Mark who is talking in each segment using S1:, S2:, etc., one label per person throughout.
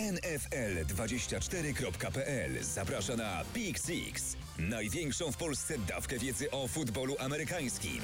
S1: NFL24.pl zaprasza na Pick Six. Największą w Polsce dawkę wiedzy o futbolu amerykańskim.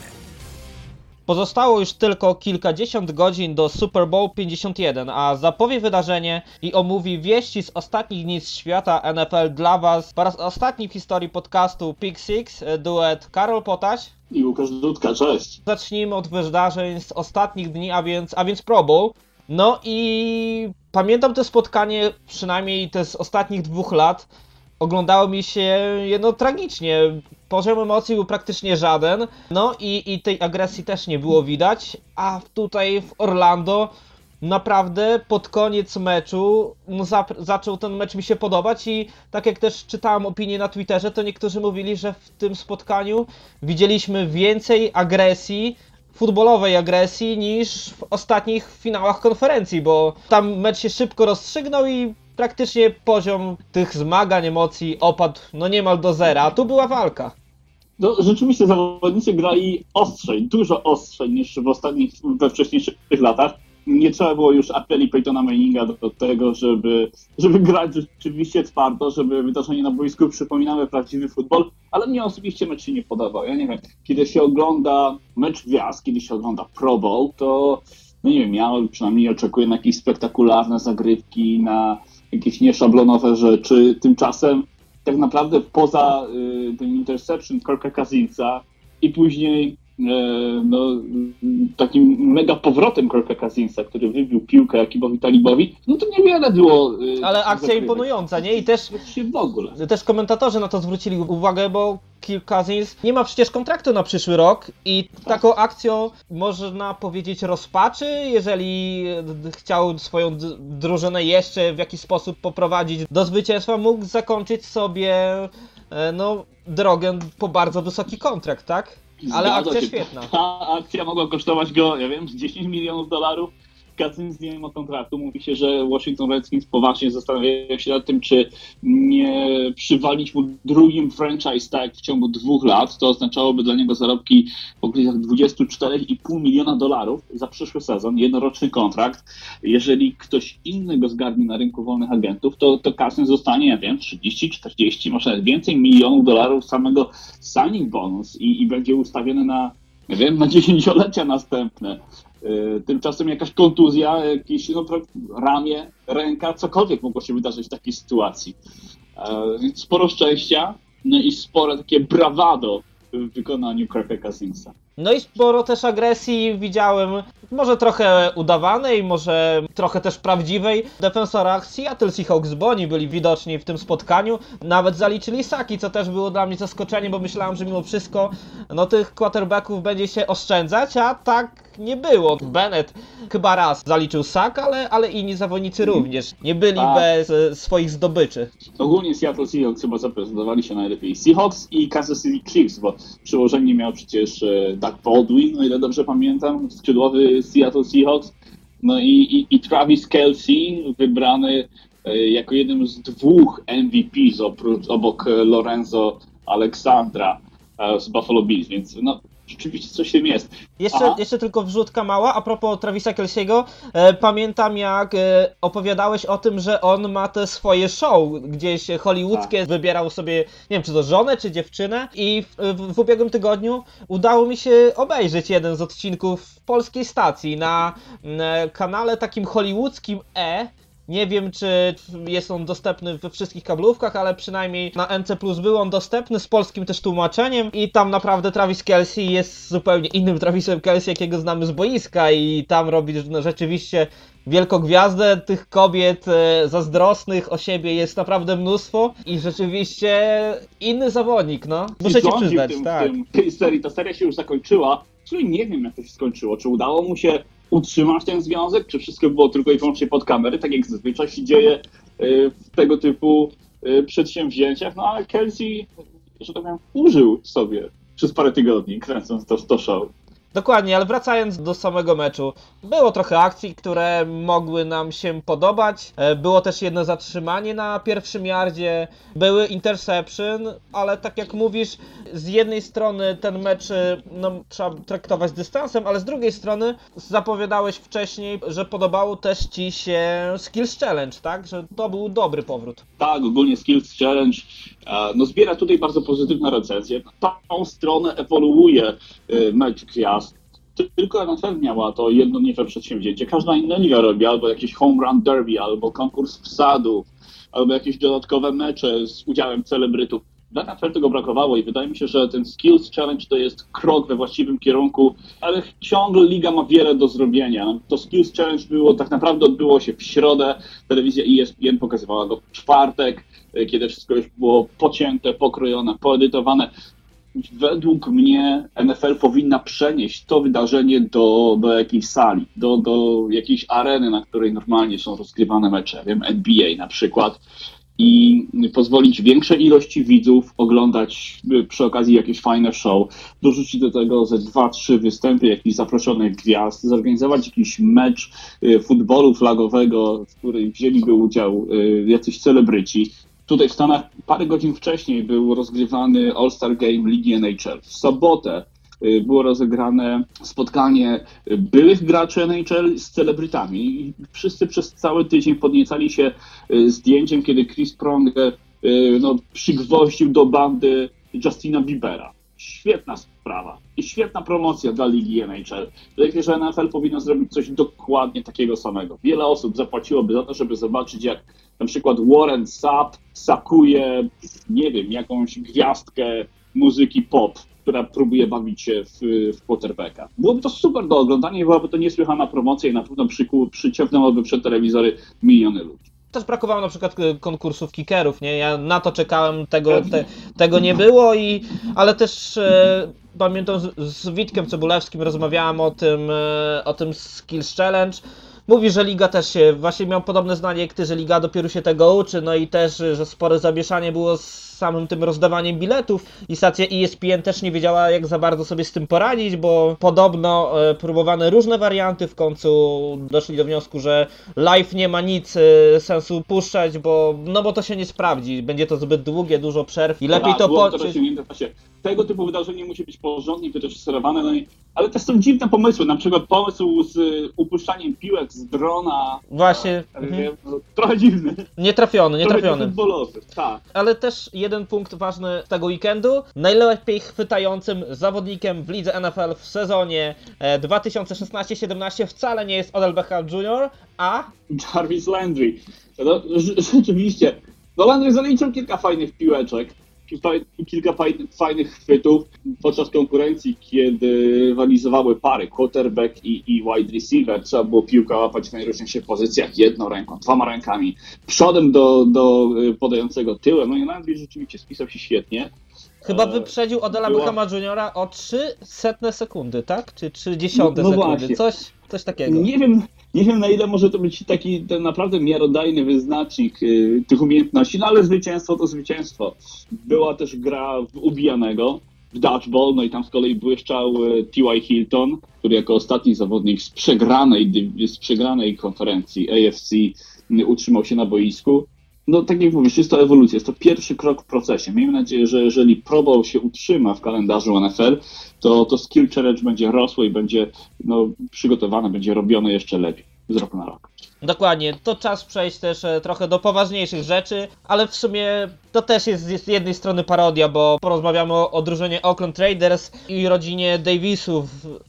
S2: Pozostało już tylko kilkadziesiąt godzin do Super Bowl 51, a zapowie wydarzenie i omówi wieści z ostatnich dni z świata NFL dla Was po raz ostatni w historii podcastu Pick Six, e, duet Karol Potaś.
S3: I Łukasz Dudka, cześć.
S2: Zacznijmy od wydarzeń z ostatnich dni, a więc, a więc Pro Bowl. No i pamiętam to spotkanie, przynajmniej te z ostatnich dwóch lat. Oglądało mi się jedno tragicznie. Poziom emocji był praktycznie żaden. No i, i tej agresji też nie było widać. A tutaj w Orlando naprawdę pod koniec meczu no, zap- zaczął ten mecz mi się podobać i tak jak też czytałem opinie na Twitterze, to niektórzy mówili, że w tym spotkaniu widzieliśmy więcej agresji, futbolowej agresji niż w ostatnich finałach konferencji, bo tam mecz się szybko rozstrzygnął i praktycznie poziom tych zmagań, emocji opadł no niemal do zera, a tu była walka.
S3: No, rzeczywiście zawodnicy grali ostrzej, dużo ostrzej niż w ostatnich, we wcześniejszych latach. Nie trzeba było już apeli Peytona Manninga do, tego, żeby, żeby grać rzeczywiście twardo, żeby wydarzenia na boisku przypominały prawdziwy futbol, ale mnie osobiście mecz się nie podobał. Ja nie wiem, kiedy się ogląda mecz gwiazd, kiedy się ogląda Pro Bowl, to no nie wiem, ja przynajmniej oczekuję na jakieś spektakularne zagrywki, na jakieś nieszablonowe rzeczy. Tymczasem tak naprawdę poza y, tym interception Kirka Cousinsa i później no, y, takim mega powrotem Kirka Cousinsa, który wybił piłkę Akibowi Talibowi, no to niewiele było. y,
S2: Ale akcja
S3: zagrywek.
S2: imponująca, nie? I też
S3: Właściwie w ogóle.
S2: Też komentatorzy na to zwrócili uwagę, bo Kirk Cousins nie ma przecież kontraktu na przyszły rok i taką akcją można powiedzieć rozpaczy, jeżeli chciał swoją drużynę jeszcze w jakiś sposób poprowadzić do zwycięstwa, mógł zakończyć sobie e, no, drogę po bardzo wysoki kontrakt, tak? Ale
S3: Zgadza
S2: akcja
S3: się.
S2: świetna.
S3: Ta akcja mogła kosztować go, ja wiem, z 10 milionów dolarów. Nie ma kontraktu. Mówi się, że Washington Redskins poważnie zastanawiają się nad tym, czy nie przywalić mu drugim franchise tag w ciągu dwóch lat. To oznaczałoby dla niego zarobki w okolicach 24,5 miliona dolarów za przyszły sezon, jednoroczny kontrakt. Jeżeli ktoś inny go zgarnie na rynku wolnych agentów, to, to zostanie, ja wiem, 30, 40, może nawet więcej milionów dolarów samego signing bonus i, i będzie ustawiony na, wiem, na dziesięciolecia następne. Yy, Tymczasem jakaś kontuzja, jakieś no, ramię, ręka, cokolwiek mogło się wydarzyć w takiej sytuacji. E, sporo szczęścia no i spore takie brawado w wykonaniu Kirka Cousinsa.
S2: No i sporo też agresji widziałem, może trochę udawanej, może trochę też prawdziwej, defensorach Seattle Seahawks, bo oni byli widoczni w tym spotkaniu. Nawet zaliczyli saki, co też było dla mnie zaskoczeniem, bo myślałem, że mimo wszystko no tych quarterbacków będzie się oszczędzać, a tak nie było. Bennett chyba raz zaliczył sak, ale, ale inni zawodnicy również nie byli
S3: Tak.
S2: bez e, swoich zdobyczy.
S3: Ogólnie Seattle Seahawks chyba zaprezentowali się najlepiej. Seahawks i Kansas City Chiefs, bo przełożenie miał przecież e, Doug Baldwin, o ile dobrze pamiętam, skrzydłowy Seattle Seahawks. No i, i, i Travis Kelsey, wybrany e, jako jednym z dwóch MVPs oprócz, obok e, Lorenzo Alexandra e, z Buffalo Bills, więc no rzeczywiście coś tym jest.
S2: Jeszcze,
S3: Aha.
S2: jeszcze tylko wrzutka mała, a propos Travisa Kelsiego, e, pamiętam jak e, opowiadałeś o tym, że on ma te swoje show gdzieś hollywoodzkie,
S3: Tak.
S2: wybierał sobie, nie wiem czy to żonę, czy dziewczynę i w, w, w ubiegłym tygodniu udało mi się obejrzeć jeden z odcinków polskiej stacji na, na kanale takim hollywoodzkim E, nie wiem, czy jest on dostępny we wszystkich kablówkach, ale przynajmniej na NC Plus był on dostępny z polskim też tłumaczeniem i tam naprawdę Travis Kelsey jest zupełnie innym Travisem Kelsey, jakiego znamy z boiska i tam robi no, rzeczywiście wielką gwiazdę tych kobiet e, zazdrosnych o siebie jest naprawdę mnóstwo i rzeczywiście inny zawodnik, no. Muszę ci przyznać,
S3: tym,
S2: tak.
S3: tym, tej serii. Ta seria się już zakończyła, czyli nie wiem, jak to się skończyło. Czy udało mu się utrzymać ten związek, czy wszystko było tylko i wyłącznie pod kamery, tak jak zazwyczaj się dzieje y, w tego typu y, przedsięwzięciach. No ale Kelsey, że tak powiem, użył sobie przez parę tygodni, kręcąc to, to show.
S2: Dokładnie, ale wracając do samego meczu, było trochę akcji, które mogły nam się podobać. E, Było też jedno zatrzymanie na pierwszym yardzie, były interception, ale tak jak mówisz, z jednej strony ten mecz e, no, trzeba traktować z dystansem, ale z drugiej strony zapowiadałeś wcześniej, że podobało też ci się Skills Challenge, tak? Że to był dobry powrót.
S3: Tak, ogólnie Skills Challenge e, no, zbiera tutaj bardzo pozytywne recenzje. Tą stronę ewoluuje e, mecz gwiazd. Tylko NFL miała to jednodniowe przedsięwzięcie. Każda inna liga robi albo jakieś home run derby, albo konkurs wsadów, albo jakieś dodatkowe mecze z udziałem celebrytów. Dla NFL tego brakowało i wydaje mi się, że ten Skills Challenge to jest krok we właściwym kierunku, ale ciągle liga ma wiele do zrobienia. To Skills Challenge było, tak naprawdę odbyło się w środę, telewizja ESPN pokazywała go w czwartek, y, kiedy wszystko już było pocięte, pokrojone, poedytowane. Według mnie NFL powinna przenieść to wydarzenie do, do jakiejś sali, do, do jakiejś areny, na której normalnie są rozgrywane mecze, wiem, NBA na przykład i pozwolić większej ilości widzów oglądać y, przy okazji jakieś fajne show, dorzucić do tego ze dwa, trzy występy jakichś zaproszonych gwiazd, zorganizować jakiś mecz y, futbolu flagowego, w którym wzięliby udział y, jacyś celebryci. Tutaj w Stanach parę godzin wcześniej był rozgrywany All-Star Game Ligi NHL. W sobotę y, było rozegrane spotkanie y, byłych graczy NHL z celebrytami. I Wszyscy przez cały tydzień podniecali się y, zdjęciem, kiedy Chris Pronger no, przygwoździł do bandy Justina Biebera. Świetna sprawa i świetna promocja dla ligi NHL. Się, że NFL powinno zrobić coś dokładnie takiego samego. Wiele osób zapłaciłoby za to, żeby zobaczyć, jak na przykład Warren Sapp sakuje, nie wiem, jakąś gwiazdkę muzyki pop, która próbuje bawić się w, w quarterbacka. Byłoby to super do oglądania i byłaby to niesłychana promocja i na pewno przyku, przyciągnęłoby przed telewizory miliony ludzi.
S2: Też brakowało na przykład y, konkursów kickerów, nie? Ja na to czekałem, tego, te, tego nie było i ale też e, pamiętam z, z Witkiem Cebulewskim rozmawiałem o tym, e, o tym Skills Challenge. Mówi, że liga też się, właśnie miał podobne zdanie jak ty, że liga dopiero się tego uczy, no i też, że spore zamieszanie było z samym tym rozdawaniem biletów i stacja ESPN też nie wiedziała jak za bardzo sobie z tym poradzić, bo podobno e, próbowane różne warianty, w końcu doszli do wniosku, że live nie ma nic e, sensu puszczać, bo no bo to się nie sprawdzi, będzie to zbyt długie, dużo przerw i lepiej to poczuć.
S3: Tego typu wydarzenie musi być porządnie wyreżyserowane, no i, ale też są dziwne pomysły, na przykład pomysł z y, upuszczaniem piłek z drona.
S2: Właśnie,
S3: e,
S2: mhm.
S3: Trochę dziwny.
S2: Nietrafiony,
S3: Trochę
S2: nietrafiony.
S3: futbolowy, tak.
S2: Ale też jeden punkt ważny tego weekendu. Najlepiej chwytającym zawodnikiem w lidze NFL w sezonie e, 2016-17 wcale nie jest Odell Beckham Jr., a
S3: Jarvis Landry. No, rz- rzeczywiście. No Landry zaliczył kilka fajnych piłeczek. Kilka- fajnych, chwytów podczas konkurencji, kiedy rywalizowały pary quarterback i, i wide receiver. Trzeba było piłkę łapać w najróżniejszych pozycjach, jedną ręką, dwoma rękami, przodem do, do y, podającego tyłem. No i Landry rzeczywiście spisał się świetnie.
S2: chyba
S3: E,
S2: wyprzedził Odella
S3: była-
S2: Jr. o 3 setne sekundy, tak? Czy 30
S3: No- no
S2: sekundy,
S3: właśnie.
S2: coś, coś takiego.
S3: Nie wiem, nie wiem na ile może to być taki ten naprawdę miarodajny wyznacznik y, tych umiejętności, no ale zwycięstwo to zwycięstwo. Była też gra w ubijanego, w dodgeball, no i tam z kolei błyszczał y, T.Y. Hilton, który jako ostatni zawodnik z przegranej, z przegranej konferencji AFC y, utrzymał się na boisku. No tak jak mówisz, jest to ewolucja, jest to pierwszy krok w procesie. Miejmy nadzieję, że jeżeli Pro Bowl się utrzyma w kalendarzu NFL, to, to Skill Challenge będzie rosło i będzie no, przygotowane, będzie robione jeszcze lepiej z roku na rok.
S2: Dokładnie, to czas przejść też e, trochę do poważniejszych rzeczy, ale w sumie to też jest z jednej strony parodia, bo porozmawiamy o, drużynie Oakland Raiders i rodzinie Davisów.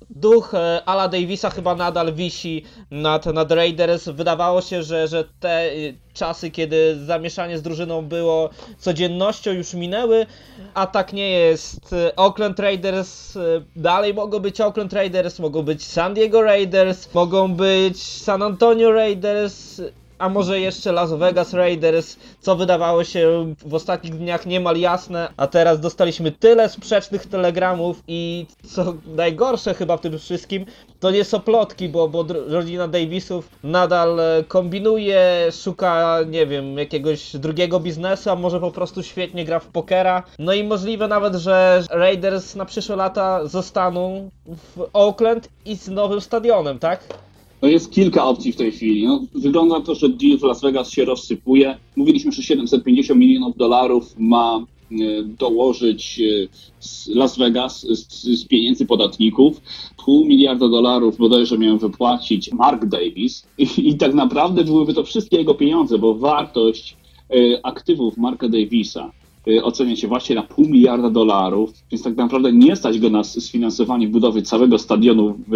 S2: Duch e, Ala Davisa chyba nadal wisi nad, nad Raiders. Wydawało się, że, że te y, czasy, kiedy zamieszanie z drużyną było codziennością, już minęły, a tak nie jest. Oakland Raiders e, dalej mogą być Oakland Raiders, mogą być San Diego Raiders, mogą być San Antonio Raiders. A może jeszcze Las Vegas Raiders, co wydawało się w ostatnich dniach niemal jasne, a teraz dostaliśmy tyle sprzecznych telegramów i co najgorsze chyba w tym wszystkim, to nie są plotki, bo, bo rodzina Davisów nadal e, kombinuje, szuka, nie wiem, jakiegoś drugiego biznesu, a może po prostu świetnie gra w pokera. No i możliwe nawet, że Raiders na przyszłe lata zostaną w Oakland i z nowym stadionem, tak?
S3: Jest kilka opcji w tej chwili. No, wygląda to, że deal w Las Vegas się rozsypuje. Mówiliśmy, że 750 milionów dolarów ma e, dołożyć e, Las Vegas z, z pieniędzy podatników. Pół miliarda dolarów bodajże miał wypłacić Mark Davis i, i tak naprawdę byłyby to wszystkie jego pieniądze, bo wartość e, aktywów Marka Davisa ocenia się właśnie na pół miliarda dolarów, więc tak naprawdę nie stać go na sfinansowanie budowy całego stadionu w,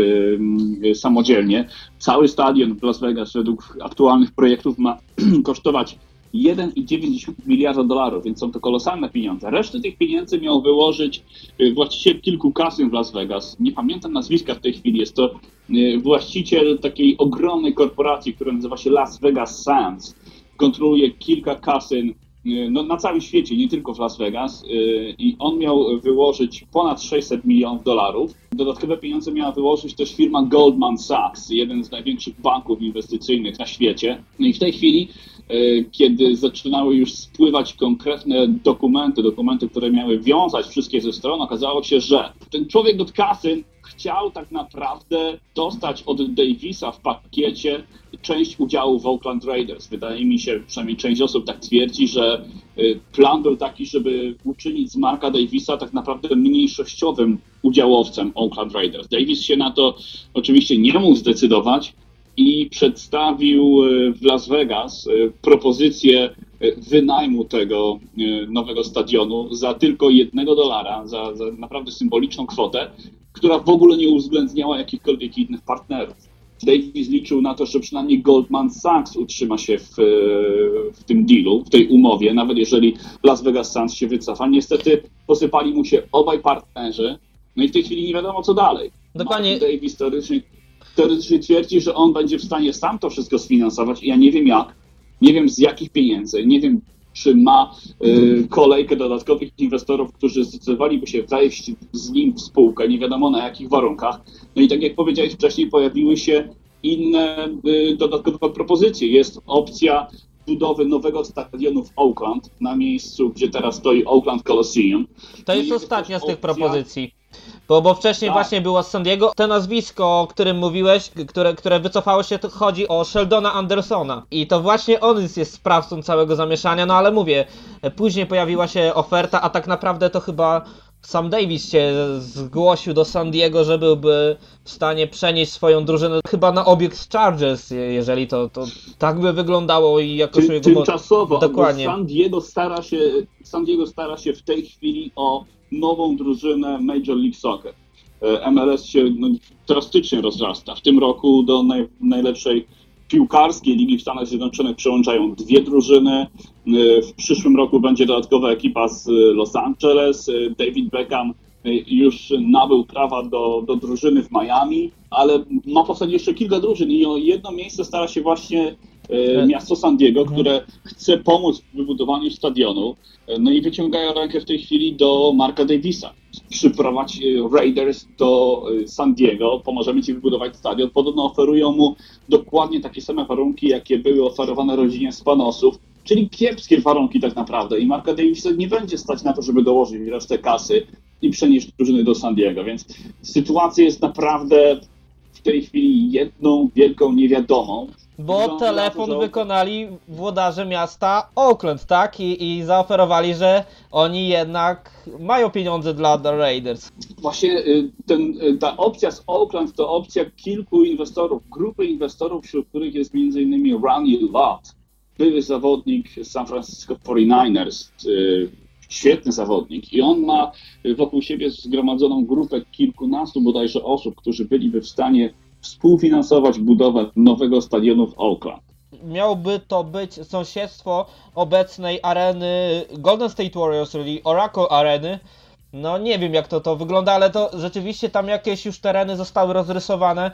S3: e, samodzielnie. Cały stadion w Las Vegas według aktualnych projektów ma kosztować 1,9 miliarda dolarów, więc są to kolosalne pieniądze. Resztę tych pieniędzy miał wyłożyć y, właściciel kilku kasyn w Las Vegas. Nie pamiętam nazwiska w tej chwili. Jest to y, właściciel takiej ogromnej korporacji, która nazywa się Las Vegas Sands. Kontroluje kilka kasyn y, no, na całym świecie, nie tylko w Las Vegas. y, I on miał wyłożyć ponad 600 milionów dolarów. Dodatkowe pieniądze miała wyłożyć też firma Goldman Sachs, jeden z największych banków inwestycyjnych na świecie. No i w tej chwili kiedy zaczynały już spływać konkretne dokumenty, dokumenty, które miały wiązać wszystkie ze stron, okazało się, że ten człowiek od kasyn chciał tak naprawdę dostać od Davisa w pakiecie część udziału w Oakland Raiders. Wydaje mi się, przynajmniej część osób tak twierdzi, że y, plan był taki, żeby uczynić z Marka Davisa tak naprawdę mniejszościowym udziałowcem Oakland Raiders. Davis się na to oczywiście nie mógł zdecydować, i przedstawił e, w Las Vegas e, propozycję e, wynajmu tego nowego stadionu za tylko jednego dolara, za, za naprawdę symboliczną kwotę, która w ogóle nie uwzględniała jakichkolwiek innych partnerów. Davis liczył na to, że przynajmniej Goldman Sachs utrzyma się w, w tym dealu, w tej umowie, nawet jeżeli Las Vegas Sands się wycofa. Niestety posypali mu się obaj partnerzy, no i w tej chwili nie wiadomo co dalej.
S2: Dokładnie.
S3: Martin Davis teoretycznie teoretycznie twierdzi, że on będzie w stanie sam to wszystko sfinansować i ja nie wiem jak, nie wiem z jakich pieniędzy, nie wiem czy ma y, kolejkę dodatkowych inwestorów, którzy zdecydowaliby się wejść z nim w spółkę, nie wiadomo na jakich warunkach. No i tak jak powiedziałeś wcześniej, pojawiły się inne y, dodatkowe propozycje. Jest opcja budowy nowego stadionu w Oakland, na miejscu, gdzie teraz stoi Oakland Coliseum.
S2: To jest
S3: jest
S2: ostatnia z tych propozycji. Bo, bo wcześniej
S3: Tak.
S2: właśnie było z San Diego. To nazwisko, o którym mówiłeś, które, które wycofało się, to chodzi o Sheldona Andersona. I to właśnie on jest, sprawcą całego zamieszania, no ale mówię, później pojawiła się oferta, a tak naprawdę to chyba sam Davis się zgłosił do San Diego, że byłby w stanie przenieść swoją drużynę chyba na obiekt Chargers, je- jeżeli to, to tak by wyglądało i jakoś
S3: Ty,
S2: jego
S3: tymczasowo,
S2: Dokładnie.
S3: San Diego stara się, San Diego stara się w tej chwili o nową drużynę Major League Soccer. E, MLS się no, drastycznie rozrasta. W tym roku do naj, najlepszej piłkarskiej ligi w Stanach Zjednoczonych przyłączają dwie drużyny. E, W przyszłym roku będzie dodatkowa ekipa z Los Angeles. E, David Beckham już nabył prawa do, do drużyny w Miami, ale ma powstać jeszcze kilka drużyn i o jedno miejsce stara się właśnie miasto San Diego, które chce pomóc w wybudowaniu stadionu. E, No i wyciągają rękę w tej chwili do Marka Davisa. Przyprowadź e, Raiders do e, San Diego, pomożemy ci wybudować stadion. Podobno oferują mu dokładnie takie same warunki, jakie były oferowane rodzinie Spanosów, czyli kiepskie warunki tak naprawdę. I Marka Davisa nie będzie stać na to, żeby dołożyć resztę kasy i przenieść drużyny do San Diego. Więc sytuacja jest naprawdę w tej chwili jedną wielką niewiadomą.
S2: Bo
S3: Wygląda na to,
S2: telefon
S3: że-
S2: wykonali włodarze miasta Oakland, tak? I, I zaoferowali, że oni jednak mają pieniądze dla The Raiders.
S3: Właśnie y, ten, y, ta opcja z Oakland to opcja kilku inwestorów, grupy inwestorów, wśród których jest m.in. Ronnie Lott, były zawodnik San Francisco 49ers, y, świetny zawodnik i on ma wokół siebie zgromadzoną grupę kilkunastu bodajże osób, którzy byliby w stanie współfinansować budowę nowego stadionu w Oakland.
S2: Miałoby to być sąsiedztwo obecnej areny Golden State Warriors, czyli Oracle Areny. No nie wiem jak to, to wygląda, ale to rzeczywiście tam jakieś już tereny zostały rozrysowane.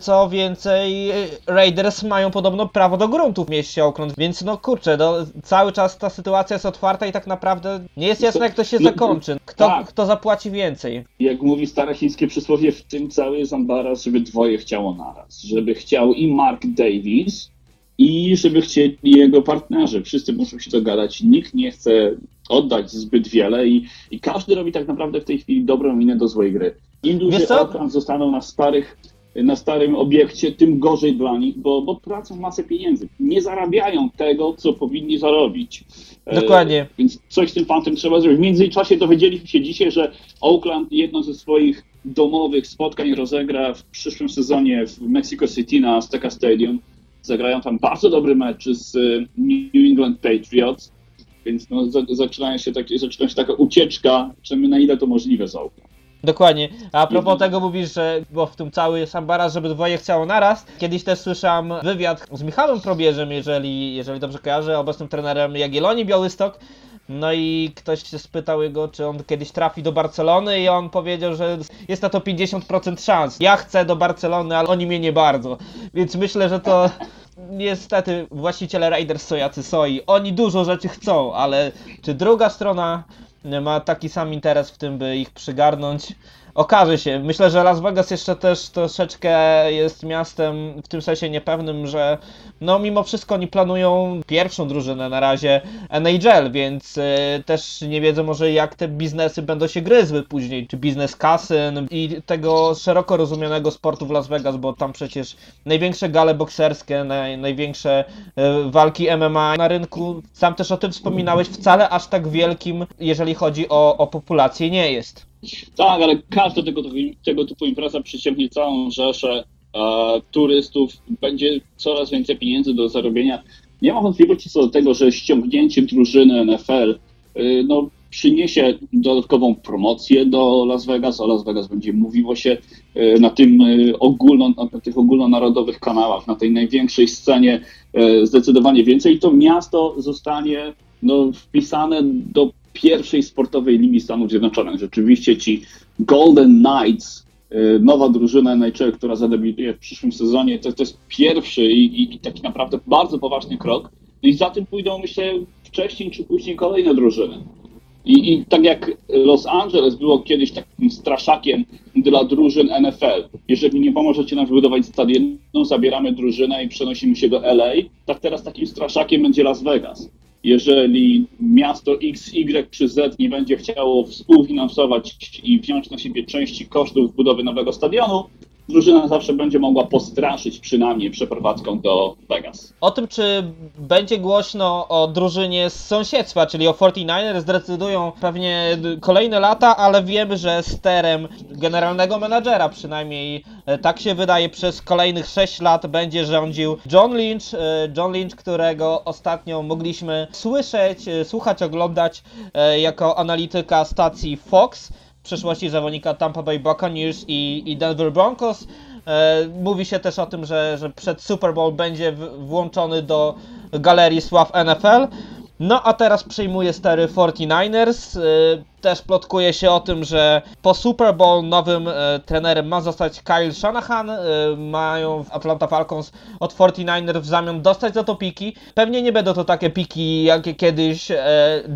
S2: Co więcej, Raiders mają podobno prawo do gruntu w mieście Oakland, więc no kurczę, no, cały czas ta sytuacja jest otwarta i tak naprawdę nie jest jasne jak to się zakończy. Kto,
S3: tak.
S2: kto zapłaci więcej?
S3: Jak mówi stare chińskie przysłowie, w tym cały jest ambaras, żeby dwoje chciało naraz. Żeby chciał i Mark Davis, i żeby chcieli jego partnerzy. Wszyscy muszą się dogadać. Nikt nie chce oddać zbyt wiele i, i każdy robi tak naprawdę w tej chwili dobrą minę do złej gry. Im dłużej? Oakland zostaną na starych na starym obiekcie, tym gorzej dla nich, bo, bo tracą masę pieniędzy. Nie zarabiają tego, co powinni zarobić. E,
S2: Dokładnie.
S3: więc coś z tym fantem trzeba zrobić. W międzyczasie dowiedzieliśmy się dzisiaj, że Oakland jedno ze swoich domowych spotkań rozegra w przyszłym sezonie w Mexico City na Azteca Stadium. Zagrają tam bardzo dobry mecz z e, New England Patriots, więc no, za, zaczyna, się takie, zaczyna się taka ucieczka, czy na ile to możliwe Oakland.
S2: Dokładnie. A propos
S3: Mhm.
S2: tego mówisz, że bo w tym cały sam baraz, żeby dwoje chciało naraz. Kiedyś też słyszałem wywiad z Michałem Probierzem, jeżeli, jeżeli dobrze kojarzę, obecnym trenerem Jagiellonii Białystok. No i ktoś się spytał jego, czy on kiedyś trafi do Barcelony i on powiedział, że jest na to 50% szans. Ja chcę do Barcelony, ale oni mnie nie bardzo. Więc myślę, że to niestety właściciele Raiders są jacy są i oni dużo rzeczy chcą, ale czy druga strona ma taki sam interes w tym, by ich przygarnąć? Okaże się. Myślę, że Las Vegas jeszcze też troszeczkę jest miastem w tym sensie niepewnym, że no mimo wszystko oni planują pierwszą drużynę na razie NHL, więc y, też nie wiedzą może jak te biznesy będą się gryzły później, czy biznes kasyn i tego szeroko rozumianego sportu w Las Vegas, bo tam przecież największe gale bokserskie, naj, największe y, walki MMA na rynku, sam też o tym wspominałeś, wcale aż tak wielkim, jeżeli chodzi o, o populację, nie jest.
S3: Tak, ale każda tego, tego typu impreza przyciągnie całą rzeszę e, turystów, będzie coraz więcej pieniędzy do zarobienia. Nie ma wątpliwości co do tego, że ściągnięcie drużyny NFL y, no, przyniesie dodatkową promocję do Las Vegas. O Las Vegas będzie mówiło się y, na, tym y, ogólno, na tych ogólnonarodowych kanałach, na tej największej scenie zdecydowanie więcej. To miasto zostanie no, wpisane do pierwszej sportowej ligi Stanów Zjednoczonych. Rzeczywiście ci Golden Knights, y, nowa drużyna NHL, która zadebiutuje w przyszłym sezonie, to, to jest pierwszy i, i, taki naprawdę bardzo poważny krok. I za tym pójdą, myślę, wcześniej czy później kolejne drużyny. I, I tak jak Los Angeles było kiedyś takim straszakiem dla drużyn NFL, jeżeli nie pomożecie nam wybudować stadionu, zabieramy drużynę i przenosimy się do LA, tak teraz takim straszakiem będzie Las Vegas. Jeżeli miasto X, Y czy Z nie będzie chciało współfinansować i wziąć na siebie części kosztów budowy nowego stadionu, drużyna zawsze będzie mogła postraszyć przynajmniej przeprowadzką do Vegas.
S2: O tym, czy będzie głośno o drużynie z sąsiedztwa, czyli o 49ers, zdecydują pewnie kolejne lata, ale wiemy, że sterem generalnego menadżera, przynajmniej e, tak się wydaje, przez kolejnych 6 lat będzie rządził John Lynch. e, John Lynch, którego ostatnio mogliśmy słyszeć, e, słuchać, oglądać jako analityka stacji Fox w przeszłości zawodnika Tampa Bay Buccaneers i, i Denver Broncos. E, mówi się też o tym, że, że przed Super Bowl będzie włączony do galerii sław NFL. No a teraz przejmuje stery 49ers. E, też plotkuje się o tym, że po Super Bowl nowym e, trenerem ma zostać Kyle Shanahan. E, mają Atlanta Falcons od 49ers w zamian dostać za to piki. Pewnie nie będą to takie piki, jakie kiedyś e,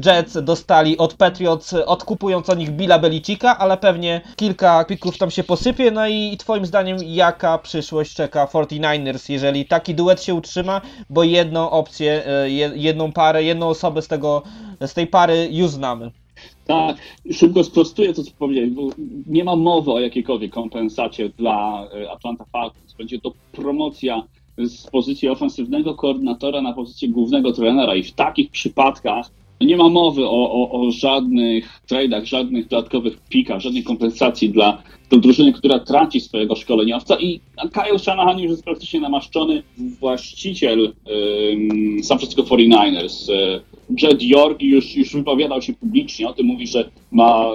S2: Jets dostali od Patriots, odkupując od nich Billa Belicika, ale pewnie kilka pików tam się posypie. No i twoim zdaniem, jaka przyszłość czeka 49ers, jeżeli taki duet się utrzyma, bo jedną opcję, e, je- jedną parę, jedną osobę z tego, z tej pary już znamy.
S3: Tak, szybko sprostuję to, co powiedziałeś, bo nie ma mowy o jakiejkolwiek kompensacie dla e, Atlanta Falcons. Będzie to promocja z pozycji ofensywnego koordynatora na pozycję głównego trenera i w takich przypadkach nie ma mowy o, o, o żadnych tradeach, żadnych dodatkowych pikach, żadnej kompensacji dla, dla drużyny, która traci swojego szkoleniowca i Kyle Shanahan już jest praktycznie namaszczony właściciel um, San Francisco 49ers. e, Jed York już, już wypowiadał się publicznie o tym, mówi, że ma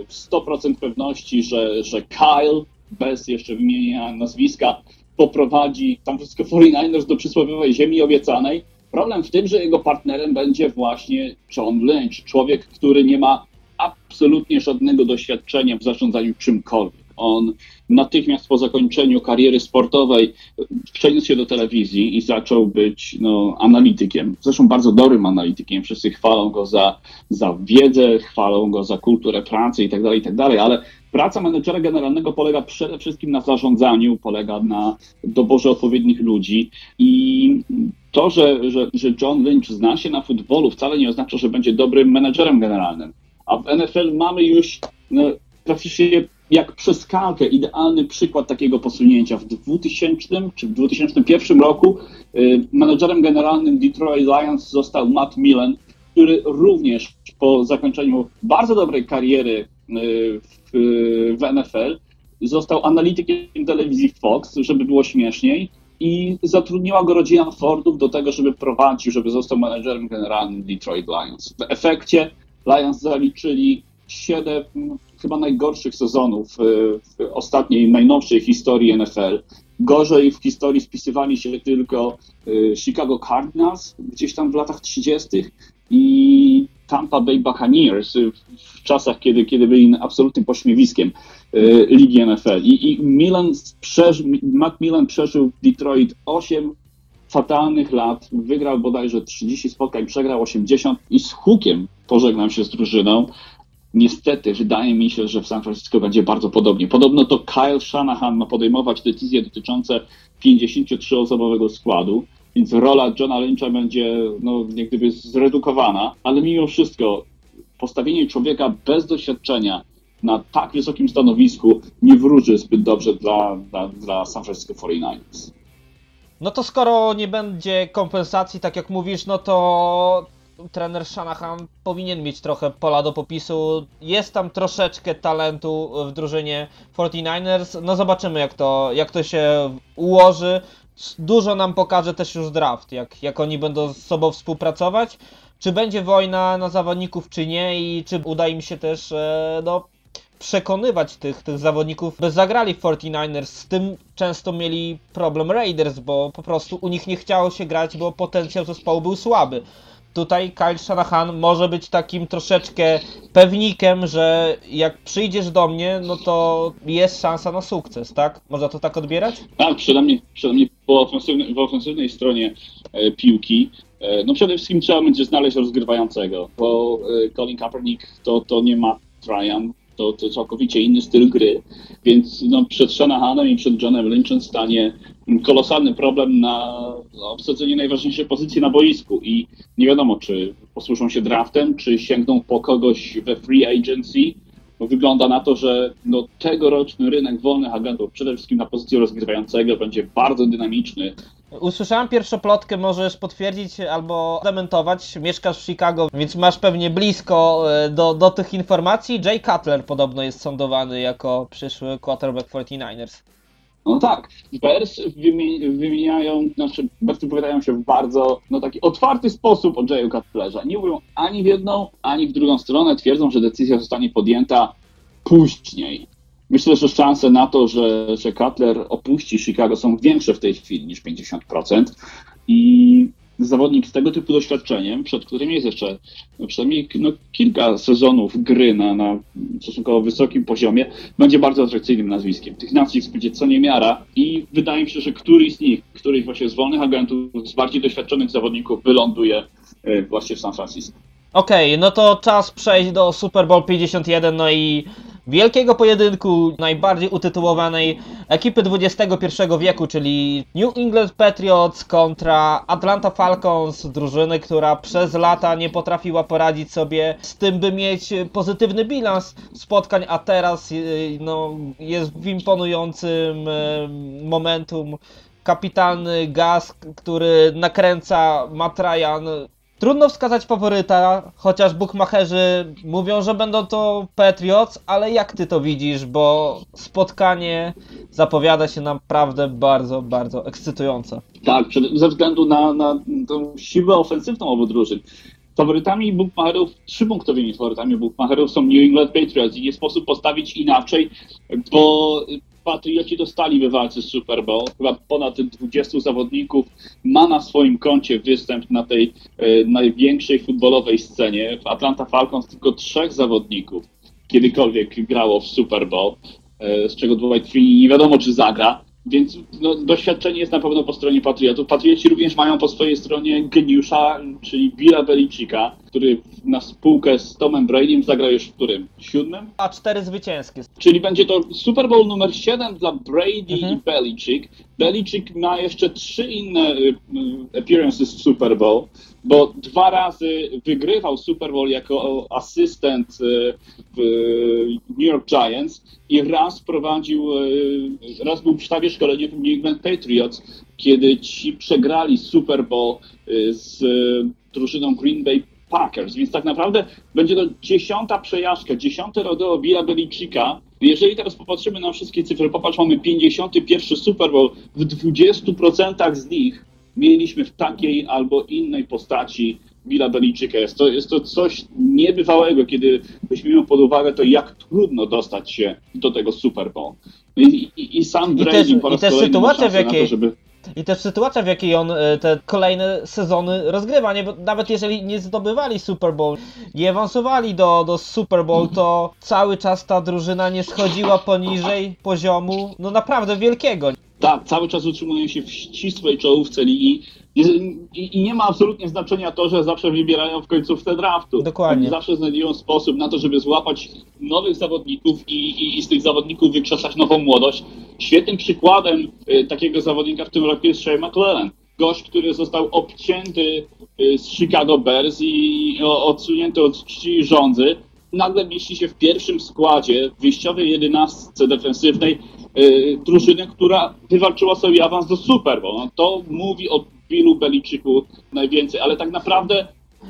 S3: y, 100% pewności, że, że Kyle, bez jeszcze wymienienia nazwiska, poprowadzi San Francisco 49ers do przysłowiowej ziemi obiecanej. Problem w tym, że jego partnerem będzie właśnie John Lynch, człowiek, który nie ma absolutnie żadnego doświadczenia w zarządzaniu czymkolwiek. On natychmiast po zakończeniu kariery sportowej przeniósł się do telewizji i zaczął być no, analitykiem. Zresztą bardzo dobrym analitykiem. Wszyscy chwalą go za, za wiedzę, chwalą go za kulturę pracy i tak dalej, i tak ale praca menedżera generalnego polega przede wszystkim na zarządzaniu, polega na doborze odpowiednich ludzi i to, że, że, że John Lynch zna się na futbolu wcale nie oznacza, że będzie dobrym menedżerem generalnym. A w NFL mamy już no, praktycznie jak przez kalkę idealny przykład takiego posunięcia. W 2000 czy w 2001 roku y, menedżerem generalnym Detroit Lions został Matt Millen, który również po zakończeniu bardzo dobrej kariery y, w, w NFL został analitykiem telewizji Fox, żeby było śmieszniej i zatrudniła go rodzina Fordów do tego, żeby prowadził, żeby został menedżerem generalnym Detroit Lions. W efekcie Lions zaliczyli siedem chyba najgorszych sezonów y, w ostatniej, najnowszej historii NFL. Gorzej w historii spisywali się tylko y, Chicago Cardinals gdzieś tam w latach 30. i Tampa Bay Buccaneers w czasach, kiedy, kiedy byli absolutnym pośmiewiskiem y, ligi NFL. I, i Milan przeży, Matt Milan przeżył w Detroit 8 fatalnych lat, wygrał bodajże 30 spotkań, przegrał 80 i z hukiem pożegnał się z drużyną. Niestety, wydaje mi się, że w San Francisco będzie bardzo podobnie. Podobno to Kyle Shanahan ma podejmować decyzje dotyczące 53-osobowego składu, więc rola Johna Lyncha będzie no, jak gdyby zredukowana, ale mimo wszystko postawienie człowieka bez doświadczenia na tak wysokim stanowisku nie wróży zbyt dobrze dla, dla, dla San Francisco 49ers.
S2: No to skoro nie będzie kompensacji, tak jak mówisz, no to trener Shanahan powinien mieć trochę pola do popisu. Jest tam troszeczkę talentu w drużynie 49ers. No zobaczymy jak to, jak to się ułoży. Dużo nam pokaże też już draft, jak, jak oni będą z sobą współpracować. Czy będzie wojna na zawodników, czy nie i czy uda im się też e, no, przekonywać tych, tych zawodników, by zagrali w 49ers. Z tym często mieli problem Raiders, bo po prostu u nich nie chciało się grać, bo potencjał zespołu był słaby tutaj Kyle Shanahan może być takim troszeczkę pewnikiem, że jak przyjdziesz do mnie, no to jest szansa na sukces, tak? Można to tak odbierać?
S3: Tak, przynajmniej, przynajmniej po ofensywnej, w ofensywnej stronie e, piłki e, no przede wszystkim trzeba będzie znaleźć rozgrywającego, bo e, Colin Kaepernick to, to nie ma Ryan, to, to całkowicie inny styl gry, więc no, przed Shanahanem i przed Johnem Lynchem stanie kolosalny problem na obsadzenie najważniejszej pozycji na boisku. I nie wiadomo, czy posłużą się draftem, czy sięgną po kogoś we free agency, bo wygląda na to, że no, tegoroczny rynek wolnych agentów, przede wszystkim na pozycji rozgrywającego, będzie bardzo dynamiczny.
S2: Usłyszałem pierwszą plotkę, możesz potwierdzić albo dementować. Mieszkasz w Chicago, więc masz pewnie blisko e, do, do tych informacji. Jay Cutler podobno jest sądowany jako przyszły quarterback 49ers.
S3: No tak, Bears wymieniają, znaczy Bears wypowiadają się w bardzo no, taki otwarty sposób o Jayu Cutlerze. Nie mówią ani w jedną, ani w drugą stronę. Twierdzą, że decyzja zostanie podjęta później. Myślę, że szanse na to, że, że Cutler opuści Chicago są większe w tej chwili niż 50%. I zawodnik z tego typu doświadczeniem, przed którym jest jeszcze przynajmniej no, kilka sezonów gry na, na stosunkowo wysokim poziomie, będzie bardzo atrakcyjnym nazwiskiem. Tych nazwisk będzie co niemiara i wydaje mi się, że któryś z nich, któryś właśnie z wolnych agentów, z bardziej doświadczonych zawodników wyląduje e, właśnie w San Francisco.
S2: Okej, okay, no to czas przejść do Super Bowl 51, no i wielkiego pojedynku najbardziej utytułowanej ekipy XXI wieku, czyli New England Patriots kontra Atlanta Falcons, drużyny, która przez lata nie potrafiła poradzić sobie z tym, by mieć pozytywny bilans spotkań, a teraz y, no, jest w imponującym y, momentum. Kapitalny gaz, który nakręca Matt Ryan Trudno wskazać faworyta, chociaż bookmacherzy mówią, że będą to Patriots, ale jak ty to widzisz, bo spotkanie zapowiada się naprawdę bardzo, bardzo ekscytujące.
S3: Tak, ze względu na, na tą siłę ofensywną obu drużyn. Faworytami bookmacherów, trzypunktowymi faworytami bookmacherów są New England Patriots i nie sposób postawić inaczej, bo Patrioci dostali w walce z Super Bowl. Chyba ponad 20 zawodników ma na swoim koncie występ na tej e, największej futbolowej scenie. W Atlanta Falcons tylko trzech zawodników kiedykolwiek grało w Super Bowl, e, z czego Dwight Free nie wiadomo czy zagra. Więc no, doświadczenie jest na pewno po stronie Patriotów. Patrioci również mają po swojej stronie geniusza, czyli Billa Belichicka, który na spółkę z Tomem Bradym zagrał już w którym? Siódmym?
S2: A cztery zwycięskie.
S3: Czyli będzie to Super Bowl numer 7 dla Brady
S2: Mhm.
S3: i Belichick. Belichick ma jeszcze trzy inne y, y, appearances w Super Bowl, bo dwa razy wygrywał Super Bowl jako asystent y, w New York Giants i raz prowadził, raz był w sztabie szkoleniowym New England Patriots, kiedy ci przegrali Super Bowl z drużyną Green Bay Packers, więc tak naprawdę będzie to dziesiąta przejażdżka, dziesiąte rodeo Billa Belichicka. Jeżeli teraz popatrzymy na wszystkie cyfry, popatrz, mamy 51 Super Bowl, w 20% z nich mieliśmy w takiej albo innej postaci Billa Belichicka. Jest to, jest to coś niebywałego, kiedy weźmiemy pod uwagę to, jak trudno dostać się do tego Super Bowl. I, i, i sam
S2: I
S3: Brady
S2: też-
S3: po raz
S2: i też sytuacja, w
S3: na to,
S2: jakiej-
S3: żeby...
S2: I też sytuacja, w jakiej on e, te kolejne sezony rozgrywa, nie? Bo nawet jeżeli nie zdobywali Super Bowl, nie awansowali do, do Super Bowl, to cały czas ta drużyna nie schodziła poniżej poziomu, no naprawdę wielkiego.
S3: Tak, cały czas utrzymują się w ścisłej czołówce ligi i, nie ma absolutnie znaczenia to, że zawsze wybierają w końcówce draftu.
S2: Dokładnie.
S3: Oni zawsze znajdują sposób na to, żeby złapać nowych zawodników i, i, i z tych zawodników wykrzesać nową młodość. Świetnym przykładem y, takiego zawodnika w tym roku jest Shea McClellan. Gość, który został obcięty y, z Chicago Bears i o, odsunięty od czci rządzy, nagle mieści się w pierwszym składzie, w wyjściowej jedenastce defensywnej y, drużyny, która wywalczyła sobie awans do Super Bowl. No, to mówi o Billu Belichicku najwięcej, ale tak naprawdę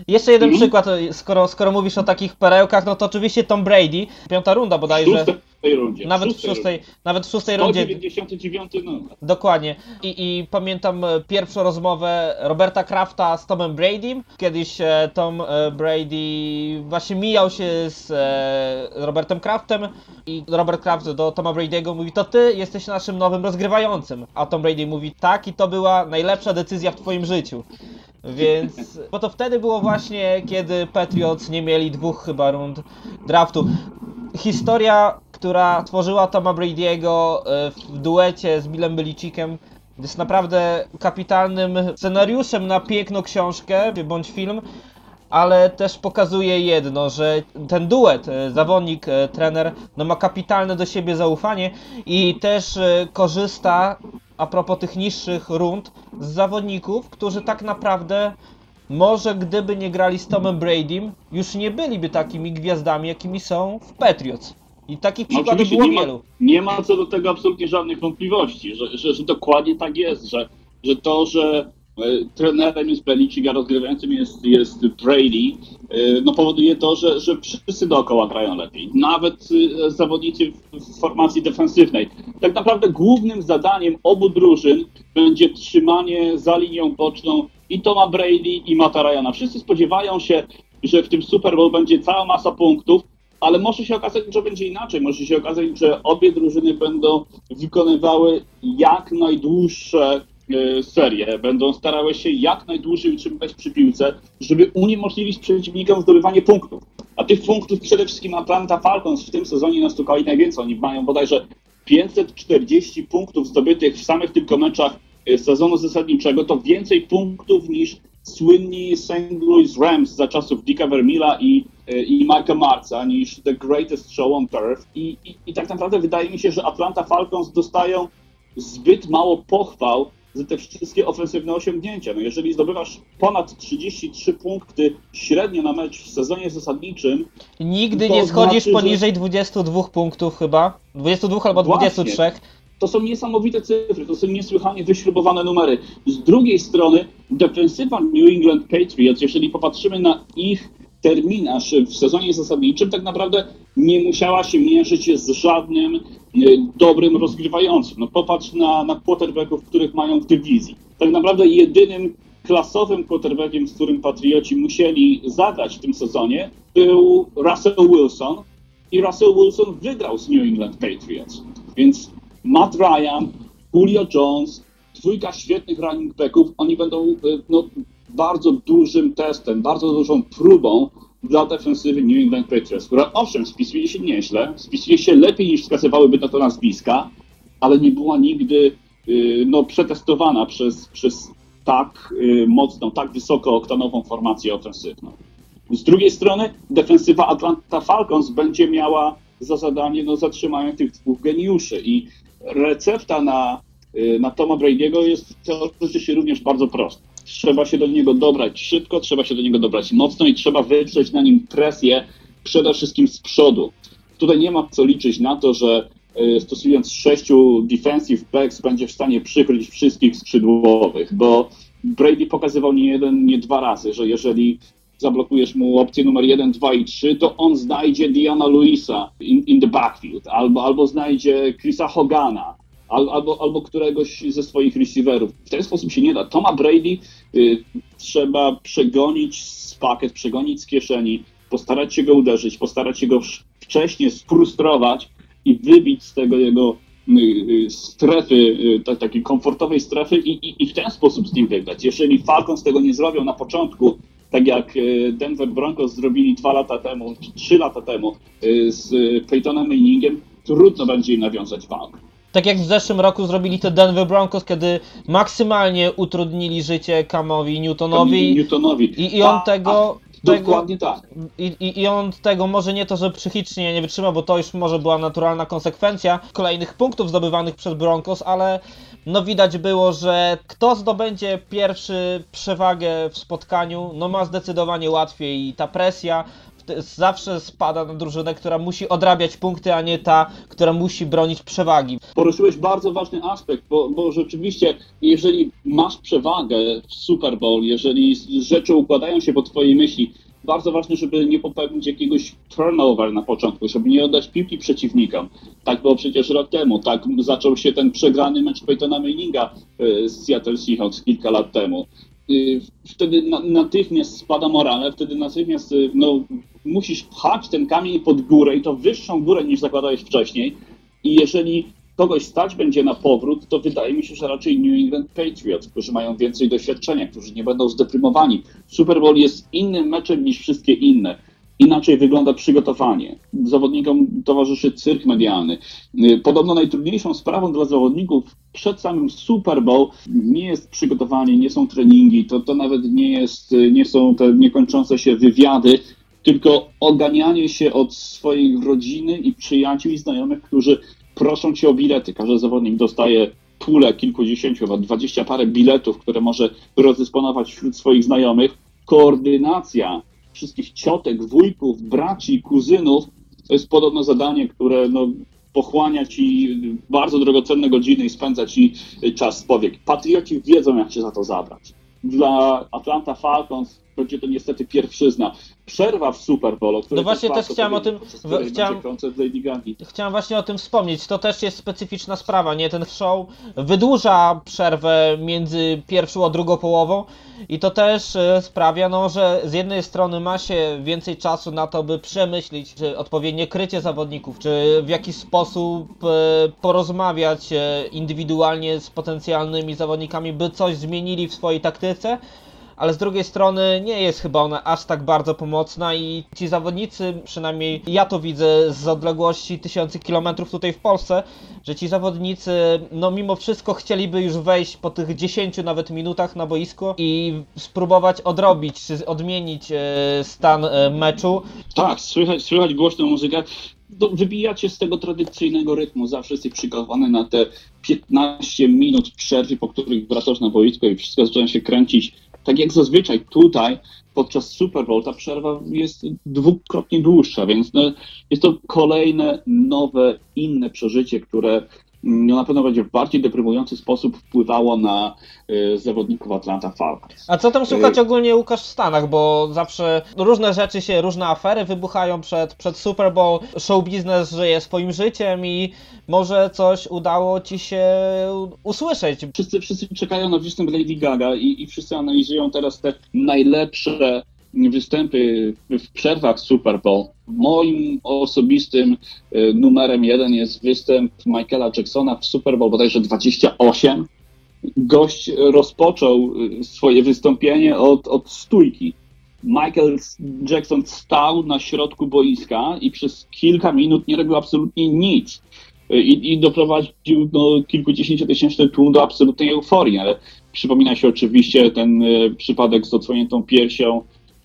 S2: Jeszcze jeden
S3: Mhm.
S2: przykład, e, skoro, skoro mówisz o takich perełkach, no to oczywiście Tom Brady, piąta runda bodajże,
S3: szóstej rundzie.
S2: nawet w
S3: szóstej
S2: nawet w szóstej
S3: rundzie.
S2: rundzie
S3: 199 numer.
S2: Dokładnie. I, I pamiętam e, pierwszą rozmowę Roberta Krafta z Tomem Bradym. Kiedyś e, Tom e, Brady właśnie mijał się z e, Robertem Kraftem i Robert Kraft do Toma Brady'ego mówi, to ty jesteś naszym nowym rozgrywającym. A Tom Brady mówi, tak i to była najlepsza decyzja w twoim życiu. Więc, bo to wtedy było właśnie, kiedy Patriots nie mieli dwóch chyba rund draftu. Historia, która tworzyła Toma Brady'ego e, w duecie z Billem Belicickiem jest naprawdę kapitalnym scenariuszem na piękną książkę bądź film, ale też pokazuje jedno, że ten duet, e, zawodnik, e, trener, no ma kapitalne do siebie zaufanie i też korzysta a propos tych niższych rund z zawodników, którzy tak naprawdę może gdyby nie grali z Tomem Bradym, już nie byliby takimi gwiazdami, jakimi są w Patriots. I takich
S3: No
S2: przykładów było
S3: nie ma,
S2: wielu.
S3: nie ma co do tego absolutnie żadnych wątpliwości, że, że, że dokładnie tak jest, że, że to, że e, trenerem jest Belichick, a rozgrywającym jest, jest Brady, e, no powoduje to, że, że wszyscy dookoła grają lepiej. Nawet e, zawodnicy w, formacji defensywnej. Tak naprawdę głównym zadaniem obu drużyn będzie trzymanie za linią boczną i Toma Brady i Matta Ryana. Wszyscy spodziewają się, że w tym Super Bowl będzie cała masa punktów, ale może się okazać, że będzie inaczej. Może się okazać, że obie drużyny będą wykonywały jak najdłuższe e, serie, będą starały się jak najdłużej utrzymywać przy piłce, żeby uniemożliwić przeciwnikom zdobywanie punktów. A tych punktów przede wszystkim Atlanta Falcons w tym sezonie nastukali najwięcej. Oni mają bodajże 540 punktów zdobytych w samych tylko meczach e, sezonu zasadniczego. To więcej punktów niż słynni St. Louis Rams za czasów Dicka Vermilla i, e, i Mike'a Marca, niż The Greatest Show on Turf. I, i, I tak naprawdę wydaje mi się, że Atlanta Falcons dostają zbyt mało pochwał za te wszystkie ofensywne osiągnięcia. No jeżeli zdobywasz ponad 33 punkty średnio na mecz w sezonie zasadniczym,
S2: Nigdy nie schodzisz
S3: znaczy, że-
S2: poniżej 22 punktów chyba. 22 albo
S3: Właśnie.
S2: 23.
S3: to są niesamowite cyfry, to są niesłychanie wyśrubowane numery. Z drugiej strony defensywa New England Patriots, jeżeli popatrzymy na ich terminarz w sezonie zasadniczym, tak naprawdę nie musiała się mierzyć z żadnym e, dobrym rozgrywającym. No popatrz na, na quarterbacków, których mają w dywizji. Tak naprawdę jedynym klasowym quarterbackiem, z którym Patrioci musieli zagrać w tym sezonie, był Russell Wilson, i Russell Wilson wygrał z New England Patriots. Więc Matt Ryan, Julio Jones, dwójka świetnych running backów, oni będą e, no, bardzo dużym testem, bardzo dużą próbą dla defensywy New England Patriots, która owszem spisuje się nieźle, spisuje się lepiej niż wskazywałyby na to nazwiska, ale nie była nigdy y, no, przetestowana przez, przez tak y, mocną, tak wysokooktanową formację ofensywną. Z drugiej strony defensywa Atlanta Falcons będzie miała za zadanie no, zatrzymanie tych dwóch geniuszy i recepta na, y, na Toma Brady'ego jest teoretycznie również bardzo prosta. Trzeba się do niego dobrać szybko, trzeba się do niego dobrać mocno i trzeba wywrzeć na nim presję przede wszystkim z przodu. Tutaj nie ma co liczyć na to, że y, stosując sześciu defensive backs będzie w stanie przykryć wszystkich skrzydłowych, bo Brady pokazywał nie jeden, nie dwa razy, że jeżeli zablokujesz mu opcję numer 1, 2 i 3, to on znajdzie Diana Luisa in, in the backfield, albo, albo znajdzie Chrisa Hogana, al, albo, albo któregoś ze swoich receiverów. W ten sposób się nie da. Toma Brady y, trzeba przegonić z pakiet, przegonić z kieszeni, postarać się go uderzyć, postarać się go wcześniej sfrustrować i wybić z tego jego y, y, strefy, y, ta, takiej komfortowej strefy i, i, i w ten sposób z nim wygrać. Jeżeli Falcons tego nie zrobią na początku, tak jak y, Denver Broncos zrobili dwa lata temu, czy trzy lata temu y, z Peytonem Manningiem, trudno będzie im nawiązać walkę.
S2: Tak jak w zeszłym roku zrobili to Denver Broncos, kiedy maksymalnie utrudnili życie Camowi Newtonowi.
S3: Newtonowi.
S2: I, i on
S3: A,
S2: tego,
S3: a,
S2: tego
S3: Dokładnie tak.
S2: i, i, I on tego może nie to, że psychicznie nie wytrzymał, bo to już może była naturalna konsekwencja kolejnych punktów zdobywanych przez Broncos, ale no widać było, że kto zdobędzie pierwszy przewagę w spotkaniu, no ma zdecydowanie łatwiej i ta presja zawsze spada na drużynę, która musi odrabiać punkty, a nie ta, która musi bronić przewagi.
S3: Poruszyłeś bardzo ważny aspekt, bo, bo rzeczywiście, jeżeli masz przewagę w Super Bowl, jeżeli rzeczy układają się po Twojej myśli, bardzo ważne, żeby nie popełnić jakiegoś turnover na początku, żeby nie oddać piłki przeciwnikom. Tak było przecież rok temu, tak zaczął się ten przegrany mecz Peytona Manninga y, z Seattle Seahawks kilka lat temu. Y, Wtedy na, natychmiast spada morale, wtedy natychmiast y, no, musisz pchać ten kamień pod górę i to wyższą górę niż zakładałeś wcześniej. I jeżeli kogoś stać będzie na powrót, to wydaje mi się, że raczej New England Patriots, którzy mają więcej doświadczenia, którzy nie będą zdeprymowani. Super Bowl jest innym meczem niż wszystkie inne. Inaczej wygląda przygotowanie. Zawodnikom towarzyszy cyrk medialny. Y, Podobno najtrudniejszą sprawą dla zawodników przed samym Super Bowl nie jest przygotowanie, nie są treningi, to, to nawet nie, jest, y, nie są te niekończące się wywiady, tylko oganianie się od swojej rodziny i przyjaciół i znajomych, którzy proszą cię o bilety. Każdy zawodnik dostaje pulę kilkudziesięciu, chyba dwadzieścia parę biletów, które może rozdysponować wśród swoich znajomych. Koordynacja wszystkich ciotek, wujków, braci, kuzynów to jest podobno zadanie, które no, pochłania ci bardzo drogocenne godziny i spędza ci czas z powiek. Patrioci wiedzą, jak się za to zabrać. Dla Atlanta Falcons będzie to niestety pierwszyzna. Przerwa w Super Bowl,
S2: No właśnie
S3: warto
S2: też chciałem o tym-
S3: której
S2: chciałem-. Chciałem właśnie o tym wspomnieć. To też jest specyficzna sprawa, nie? Ten show wydłuża przerwę między pierwszą a drugą połową i to też e, sprawia, no, że z jednej strony ma się więcej czasu na to, by przemyśleć czy odpowiednie krycie zawodników, czy w jakiś sposób e, porozmawiać e, indywidualnie z potencjalnymi zawodnikami, by coś zmienili w swojej taktyce ale z drugiej strony nie jest chyba ona aż tak bardzo pomocna i ci zawodnicy, przynajmniej ja to widzę z odległości tysięcy kilometrów tutaj w Polsce, że ci zawodnicy, no mimo wszystko chcieliby już wejść po tych 10 nawet minutach na boisko i spróbować odrobić, czy odmienić e, stan e, meczu.
S3: Tak, słychać, słychać głośną muzykę. No, wybijacie z tego tradycyjnego rytmu. Zawsze jesteś przygotowany na te 15 minut przerwy, po których wracasz na boisko i wszystko zaczyna się kręcić. Tak jak zazwyczaj tutaj podczas Super Bowl ta przerwa jest dwukrotnie dłuższa, więc no, jest to kolejne, nowe, inne przeżycie, które no, na pewno będzie w bardziej deprymujący sposób wpływało na y, zawodników Atlanta Falcons.
S2: A co tam słychać ogólnie Łukasz w Stanach, bo zawsze różne rzeczy się, różne afery wybuchają przed, przed Super Bowl, show biznes żyje swoim życiem i może coś udało ci się usłyszeć.
S3: Wszyscy, wszyscy czekają na występ Lady Gaga i, i wszyscy analizują teraz te najlepsze występy w przerwach Super Bowl. Moim osobistym y, numerem jeden jest występ Michaela Jacksona w Super Bowl bodajże 28. Gość rozpoczął y, swoje wystąpienie od, od stójki. Michael Jackson stał na środku boiska i przez kilka minut nie robił absolutnie nic. I, i doprowadził do kilkudziesięciotysięczny tłum do absolutnej euforii, ale przypomina się oczywiście ten e, przypadek z odsłoniętą piersią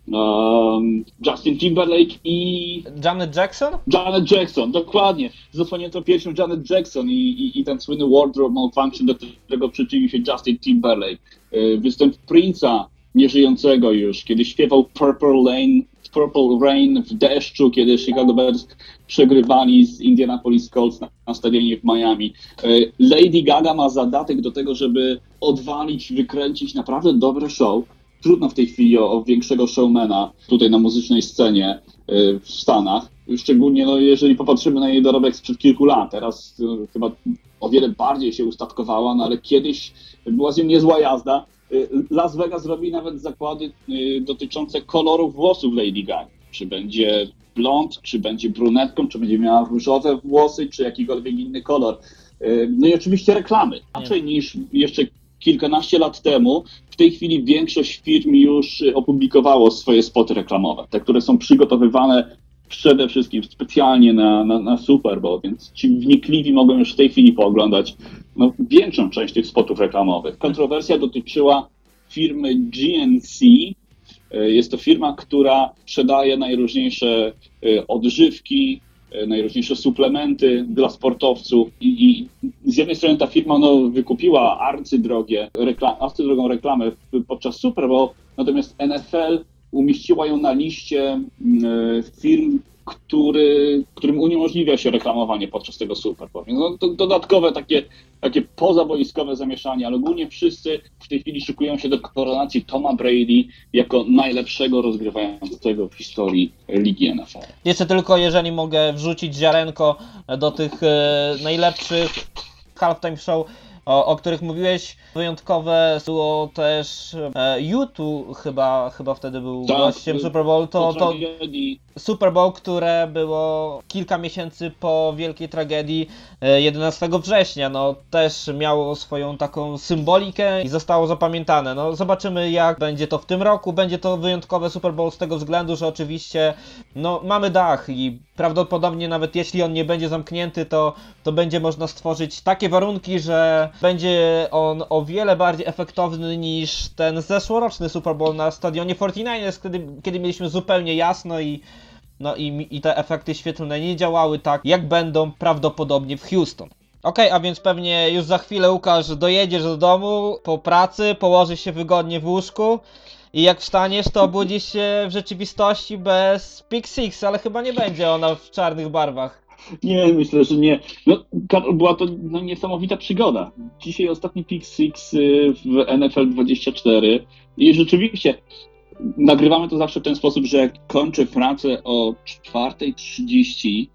S3: um, Justin Timberlake i
S2: Janet Jackson?
S3: Janet Jackson, dokładnie. Z odsłoniętą piersią Janet Jackson i, i, i ten słynny wardrobe malfunction, do którego przyczynił się Justin Timberlake. E, Występ Prince'a, nieżyjącego już, kiedy śpiewał Purple Rain, Purple Rain w deszczu, kiedy Chicago Bears przegrywali z Indianapolis Colts na, na stadionie w Miami. E, Lady Gaga ma zadatek do tego, żeby odwalić, wykręcić naprawdę dobre show. Trudno w tej chwili o, o większego showmana tutaj na muzycznej scenie e, w Stanach. Szczególnie no, jeżeli popatrzymy na jej dorobek sprzed kilku lat. Teraz e, chyba o wiele bardziej się ustatkowała, no ale kiedyś była z nią niezła jazda. Y, Las Vegas robi nawet zakłady y, dotyczące kolorów włosów Lady Gaga. Czy będzie blond, czy będzie brunetką, czy będzie miała różowe włosy, czy jakikolwiek inny kolor. Y, No i oczywiście reklamy. Inaczej niż jeszcze kilkanaście lat temu, w tej chwili większość firm już y, opublikowało swoje spoty reklamowe, te, które są przygotowywane przede wszystkim specjalnie na, na, na Super Bowl, więc ci wnikliwi mogą już w tej chwili pooglądać no, większą część tych spotów reklamowych. Kontrowersja dotyczyła firmy GNC. E, Jest to firma, która sprzedaje najróżniejsze e, odżywki, najróżniejsze suplementy dla sportowców. I, i z jednej strony ta firma no, wykupiła arcydrogie, rekla, arcydrogą reklamę podczas Super Bowl, natomiast NFL umieściła ją na liście mm, e, firm, który, którym uniemożliwia się reklamowanie podczas tego Super Bowl. No, to dodatkowe takie, takie pozaboiskowe zamieszanie, ale ogólnie wszyscy w tej chwili szykują się do koronacji Toma Brady jako najlepszego rozgrywającego w historii ligi NFL.
S2: Jeszcze tylko, jeżeli mogę wrzucić ziarenko do tych e, najlepszych halftime show, o, o których mówiłeś. Wyjątkowe było też e, YouTube chyba, chyba wtedy był
S3: Tak,
S2: gościem Super Bowl. To, to Super Bowl, które było kilka miesięcy po wielkiej tragedii e, 11 września, no też miało swoją taką symbolikę i zostało zapamiętane. No zobaczymy jak będzie to w tym roku. Będzie to wyjątkowe Super Bowl z tego względu, że oczywiście no mamy dach i prawdopodobnie nawet jeśli on nie będzie zamknięty, to, to będzie można stworzyć takie warunki, że będzie on o wiele bardziej efektowny niż ten zeszłoroczny Super Bowl na stadionie 49ers, kiedy, kiedy mieliśmy zupełnie jasno i no i, i te efekty świetlne nie działały tak, jak będą prawdopodobnie w Houston. Okej, a więc pewnie już za chwilę Łukasz dojedziesz do domu po pracy, położysz się wygodnie w łóżku i jak wstaniesz, to obudzisz się w rzeczywistości bez Pick Six, ale chyba nie będzie ona w czarnych barwach.
S3: Nie, myślę, że nie. No, była to no, niesamowita przygoda. Dzisiaj ostatni Pick Six y, w NFL 24 i rzeczywiście nagrywamy to zawsze w ten sposób, że kończę pracę o 4.30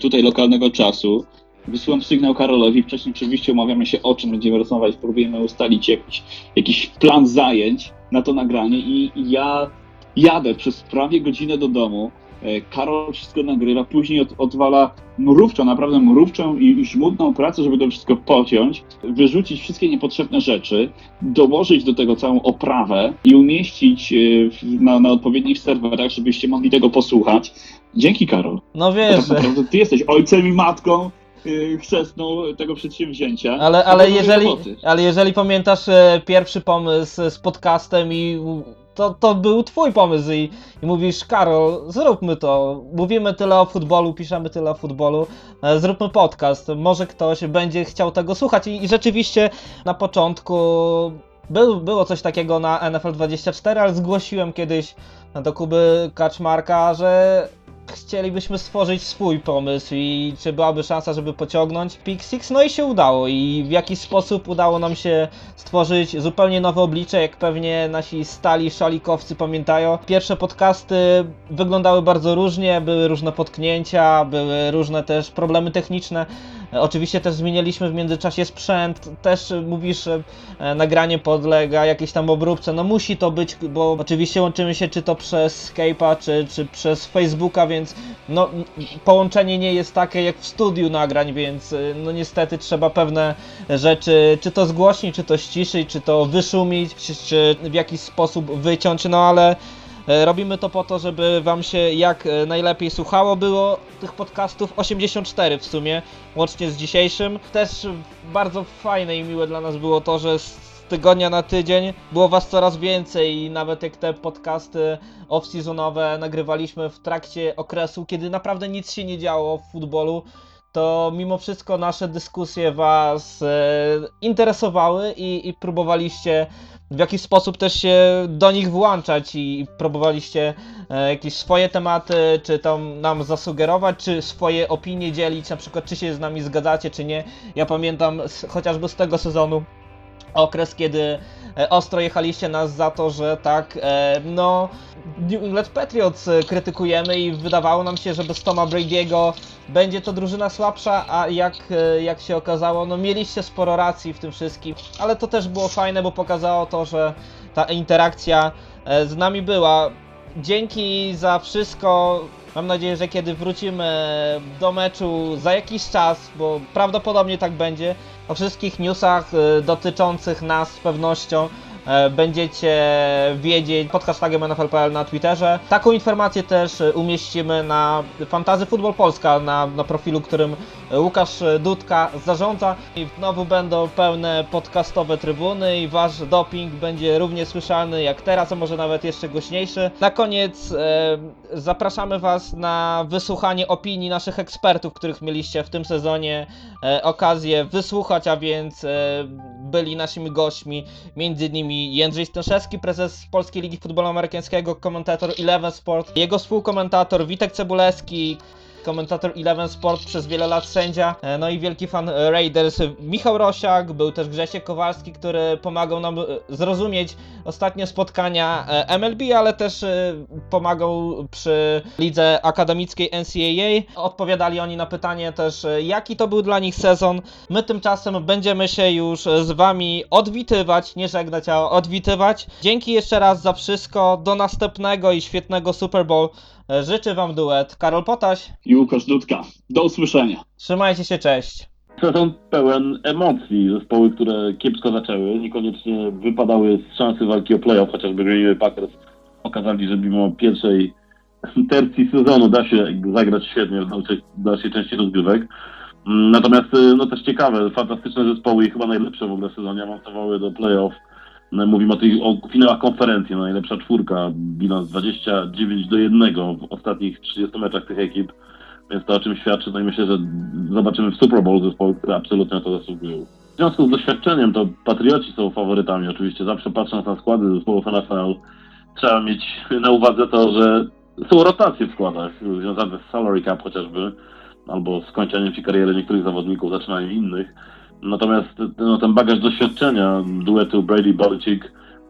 S3: tutaj lokalnego czasu, wysyłam sygnał Karolowi, wcześniej oczywiście umawiamy się o czym będziemy rozmawiać, próbujemy ustalić jakiś, jakiś plan zajęć na to nagranie i ja jadę przez prawie godzinę do domu, E, Karol wszystko nagrywa, później od, odwala mrówczą, naprawdę mrówczą i, i żmudną pracę, żeby to wszystko pociąć, wyrzucić wszystkie niepotrzebne rzeczy, dołożyć do tego całą oprawę i umieścić e, na, na odpowiednich serwerach, żebyście mogli tego posłuchać. Dzięki Karol.
S2: No wiesz,
S3: tak naprawdę ty jesteś ojcem i matką e, chrzestną tego przedsięwzięcia.
S2: ale, ale, jeżeli, ale jeżeli pamiętasz e, pierwszy pomysł z podcastem i to, to był twój pomysł i, i mówisz, Karol, zróbmy to. Mówimy tyle o futbolu, piszemy tyle o futbolu, e, zróbmy podcast. Może ktoś będzie chciał tego słuchać. I, i rzeczywiście na początku był, było coś takiego na NFL 24, ale zgłosiłem kiedyś do Kuby Kaczmarka, że chcielibyśmy stworzyć swój pomysł i czy byłaby szansa, żeby pociągnąć Pick Six, no i się udało i w jakiś sposób udało nam się stworzyć zupełnie nowe oblicze, jak pewnie nasi stali szalikowcy pamiętają. Pierwsze podcasty wyglądały bardzo różnie, były różne potknięcia, były różne też problemy techniczne. E, Oczywiście też zmienialiśmy w międzyczasie sprzęt, też e, mówisz, e, nagranie podlega jakiejś tam obróbce, no musi to być, bo oczywiście łączymy się czy to przez Skype'a, czy, czy przez Facebooka, więc no połączenie nie jest takie jak w studiu nagrań, więc y, no niestety trzeba pewne rzeczy, czy to zgłośnić, czy to ściszyć, czy to wyszumić, czy, czy w jakiś sposób wyciąć, no ale E, Robimy to po to, żeby wam się jak e, najlepiej słuchało. Było tych podcastów 84 w sumie, łącznie z dzisiejszym. Też bardzo fajne i miłe dla nas było to, że z tygodnia na tydzień było was coraz więcej i nawet jak te podcasty off-seasonowe nagrywaliśmy w trakcie okresu, kiedy naprawdę nic się nie działo w futbolu, to mimo wszystko nasze dyskusje was e, interesowały i, i próbowaliście w jakiś sposób też się do nich włączać i próbowaliście e, jakieś swoje tematy, czy tam nam zasugerować, czy swoje opinie dzielić, na przykład czy się z nami zgadzacie, czy nie. Ja pamiętam chociażby z tego sezonu okres, kiedy ostro jechaliście nas za to, że tak, e, no, New England Patriots e, krytykujemy i wydawało nam się, że bez Toma Brady'ego będzie to drużyna słabsza, a jak, e, jak się okazało, no mieliście sporo racji w tym wszystkim, ale to też było fajne, bo pokazało to, że ta interakcja e, z nami była. Dzięki za wszystko. Mam nadzieję, że kiedy wrócimy do meczu za jakiś czas, bo prawdopodobnie tak będzie, o wszystkich newsach e, dotyczących nas z pewnością e, będziecie wiedzieć pod hashtagiem NFL.pl na Twitterze. Taką informację też e, umieścimy na Fantazy Football Polska, na, na profilu, którym Łukasz Dudka zarządza. I znowu będą pełne podcastowe trybuny i wasz doping będzie równie słyszalny jak teraz, a może nawet jeszcze głośniejszy. Na koniec e, zapraszamy was na wysłuchanie opinii naszych ekspertów, których mieliście w tym sezonie e, okazję wysłuchać, a więc e, byli naszymi gośćmi, między innymi Jędrzej Stęszewski, prezes Polskiej Ligi Futbolu Amerykańskiego, komentator Eleven Sport, jego współkomentator Witek Cebulewski, komentator Eleven Sport przez wiele lat sędzia, e, no i wielki fan e, Raiders Michał Rosiak, był też Grzesiek Kowalski, który pomagał nam e, zrozumieć ostatnie spotkania e, MLB, ale też e, pomagał przy lidze akademickiej NCAA. Odpowiadali oni na pytanie też, e, jaki to był dla nich sezon. My tymczasem będziemy się już z wami odwitywać, nie żegnać, a odwitywać. Dzięki jeszcze raz za wszystko. Do następnego i świetnego Super Bowl. E, Życzę wam duet. Karol Potaś.
S3: I Łukasz Dudka. Do usłyszenia.
S2: Trzymajcie się, cześć.
S4: Sezon pełen emocji. Zespoły, które kiepsko zaczęły, niekoniecznie wypadały z szansy walki o playoff, chociażby Green Bay Packers pokazali, że mimo pierwszej tercji sezonu da się zagrać świetnie w dalszej, dalszej części rozgrywek. Mm, Natomiast y, no też ciekawe, fantastyczne zespoły i chyba najlepsze w ogóle w sezonie awansowały do playoff. No, Mówimy o, tych, o finałach konferencji, no, najlepsza czwórka, bilans 29 do 1 w ostatnich 30 meczach tych ekip. Więc to o czym świadczy, no i myślę, że zobaczymy w Super Bowl zespoły, które absolutnie na to zasługują. W związku z doświadczeniem, to Patrioci są faworytami oczywiście. Zawsze patrząc na składy zespołów NFL, trzeba mieć na uwadze to, że są rotacje w składach związane z salary cap chociażby, albo z kończeniem się kariery niektórych zawodników, zaczynaniem innych. Natomiast no, ten bagaż doświadczenia duetu Brady-Belichick,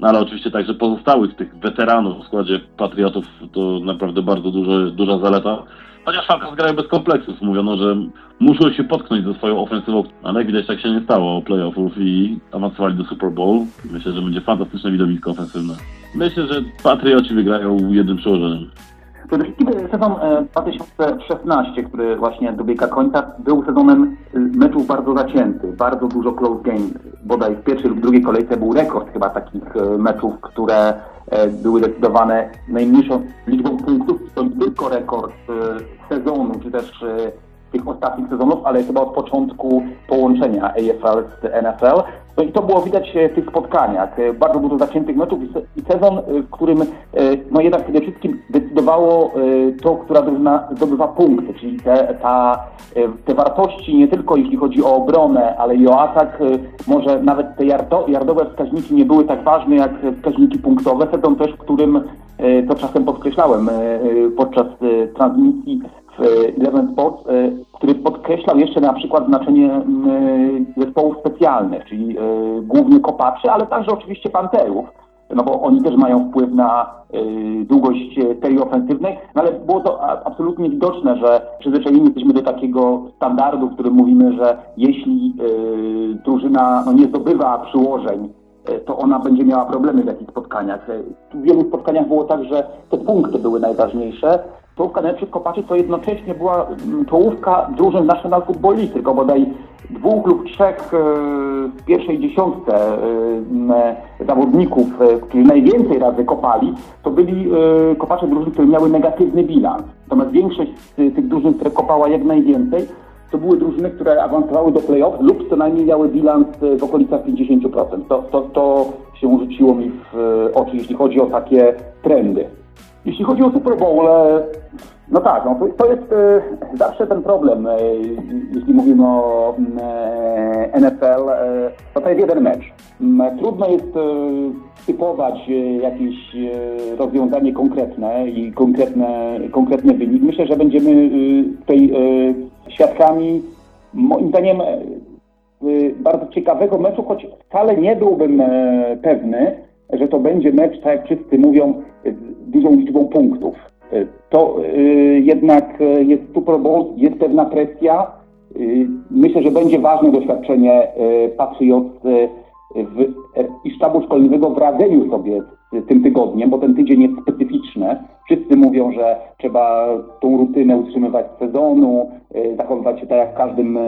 S4: no ale oczywiście także pozostałych tych weteranów w składzie Patriotów, to naprawdę bardzo duże, duża zaleta. Chociaż Falcons grają bez kompleksów. Mówiono, że muszą się potknąć ze swoją ofensywą, ale jak widać tak się nie stało playoffów i awansowali do Super Bowl. Myślę, że będzie fantastyczne widowisko ofensywne. Myślę, że Patrioci wygrają jednym przełożeniem.
S5: Przede wszystkim sezon e, 2016, który właśnie dobiega końca, był sezonem e, meczów bardzo zacięty, bardzo dużo close game. Bodaj w pierwszej lub drugiej kolejce był rekord chyba takich e, meczów, które e, były decydowane najmniejszą liczbą punktów. To nie tylko rekord e, sezonu, czy też e, tych ostatnich sezonów, ale chyba od początku połączenia AFL z NFL. No i to było widać e, w tych spotkaniach. E, Bardzo dużo zaciętych meczów i se- i sezon, e, w którym no jednak przede wszystkim decydowało to, która drużyna zdobywa punkty, czyli te, ta, te wartości nie tylko jeśli chodzi o obronę, ale i o atak, może nawet te jardo, jardowe wskaźniki nie były tak ważne jak wskaźniki punktowe. Sezon też, w którym, to czasem podkreślałem podczas transmisji Eleven Sports, e, który podkreślał jeszcze na przykład znaczenie e, zespołów specjalnych, czyli e, głównie kopaczy, ale także oczywiście panterów, no bo oni też mają wpływ na długość serii ofensywnej, no ale było to absolutnie widoczne, że przyzwyczajeni jesteśmy do takiego standardu, w którym mówimy, że jeśli drużyna no, nie zdobywa przyłożeń, to ona będzie miała problemy w jakichś spotkaniach. W wielu spotkaniach było tak, że te punkty były najważniejsze. Czołówka najlepszych kopaczy to jednocześnie była mm, czołówka drużyn National Football League, tylko bodaj dwóch lub trzech e, w pierwszej dziesiątce e, m, zawodników, e, którzy najwięcej razy kopali, to byli e, kopacze drużyn, które miały negatywny bilans. Natomiast większość z tych drużyn, które kopała jak najwięcej, to były drużyny, które awansowały do play-off lub co najmniej miały bilans e, w okolicach 50%. To, to, to się rzuciło mi w e, oczy, jeśli chodzi o takie trendy. Jeśli chodzi o Super Bowl, e, no tak, no to, jest e, zawsze ten problem, e, jeśli mówimy o mm, NFL, to to jest jeden mecz. Mm, Trudno jest typować jakieś rozwiązanie konkretne i konkretne, konkretny wynik. Myślę, że będziemy tutaj świadkami, moim zdaniem, bardzo ciekawego meczu, choć wcale nie byłbym pewny, że to będzie mecz, tak jak wszyscy mówią, dużą liczbą punktów. E, To e, jednak e, jest Bowl, jest pewna presja. Myślę, że będzie ważne doświadczenie Patriots e, w, i sztabu szkoleniowego w radzeniu sobie z tym tygodniem, bo ten tydzień jest specyficzny. Wszyscy mówią, że trzeba tą rutynę utrzymywać z sezonu, zachowywać się tak jak każdym,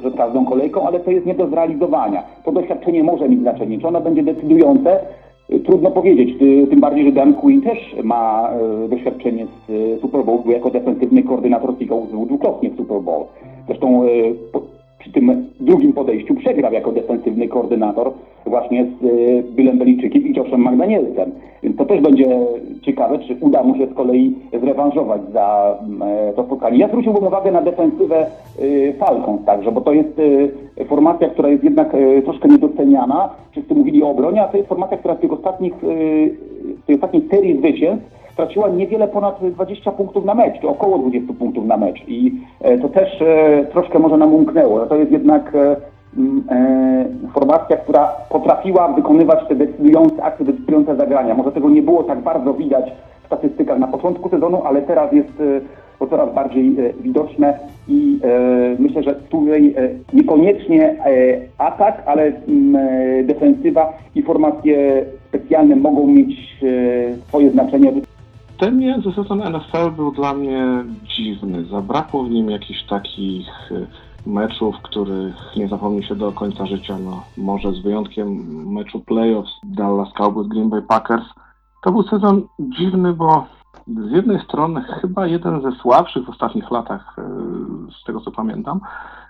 S5: przed każdą kolejką, ale to jest nie do zrealizowania. To doświadczenie może mieć znaczenie. Czy ono będzie decydujące? E, Trudno powiedzieć, Ty- tym bardziej, że Dan Quinn też ma e, doświadczenie z e, Super Bowl, był jako defensywny koordynator Seagulls był dwukrotnie w Super Bowl. Zresztą przy tym drugim podejściu przegrał jako defensywny koordynator właśnie z e, Billem Beliczykiem i Joshem McDanielsem. To też będzie ciekawe, czy uda mu się z kolei zrewanżować za mm, e, to spotkanie. Ja zwróciłbym uwagę na defensywę e, Falcons także, bo to jest formacja, która jest jednak troszkę niedoceniana. Wszyscy mówili o obronie, a to jest formacja, która w tych ostatnich, w tej ostatniej serii zwycięstw straciła niewiele ponad 20 punktów na mecz, czy około 20 punktów na mecz. I e, to też e, troszkę może nam umknęło. To jest jednak e, formacja, która potrafiła wykonywać te decydujące akcje, decydujące zagrania. Może tego nie było tak bardzo widać w statystykach na początku sezonu, ale teraz jest to coraz bardziej widoczne i myślę, że tutaj niekoniecznie atak, ale defensywa i formacje specjalne mogą mieć swoje znaczenie.
S6: Między sezon NFL był dla mnie dziwny. Zabrakło w nim jakichś takich y, meczów, których nie zapomni się do końca życia. No, może z wyjątkiem meczu playoffs Dallas Cowboys Green Bay Packers. To był sezon dziwny, bo z jednej strony chyba jeden ze słabszych w ostatnich latach, y, z tego co pamiętam,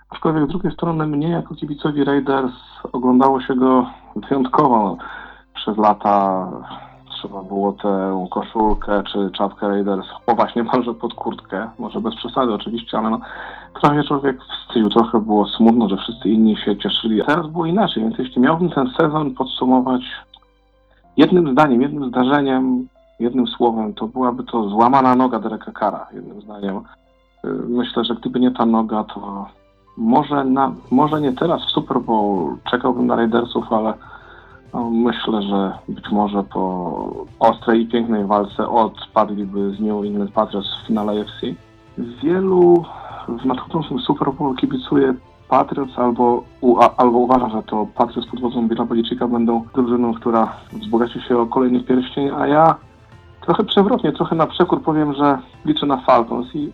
S6: aczkolwiek z drugiej strony mnie jako kibicowi Raiders oglądało się go wyjątkowo przez lata trzeba było tę koszulkę czy czapkę Raiders chować niemalże pod kurtkę, może bez przesady oczywiście, ale no, trochę człowiek wstydził, trochę było smutno, że wszyscy inni się cieszyli. Teraz było inaczej, więc jeśli miałbym ten sezon podsumować jednym zdaniem, jednym zdarzeniem, jednym słowem, to byłaby to złamana noga Dereka Kara, jednym zdaniem. Y, Myślę, że gdyby nie ta noga, to może, na, może nie teraz w Super Bowl czekałbym na Raidersów, ale myślę, że być może po ostrej i pięknej walce odpadliby z New England Patriots w finale AFC. Wielu w nadchodzącym Super Bowl kibicuje Patriots albo, u, a, albo uważa, że to Patriots pod wodzą Billa Belichicka będą drużyną, która wzbogaci się o kolejny pierścień, a ja trochę przewrotnie, trochę na przekór powiem, że liczę na Falcons i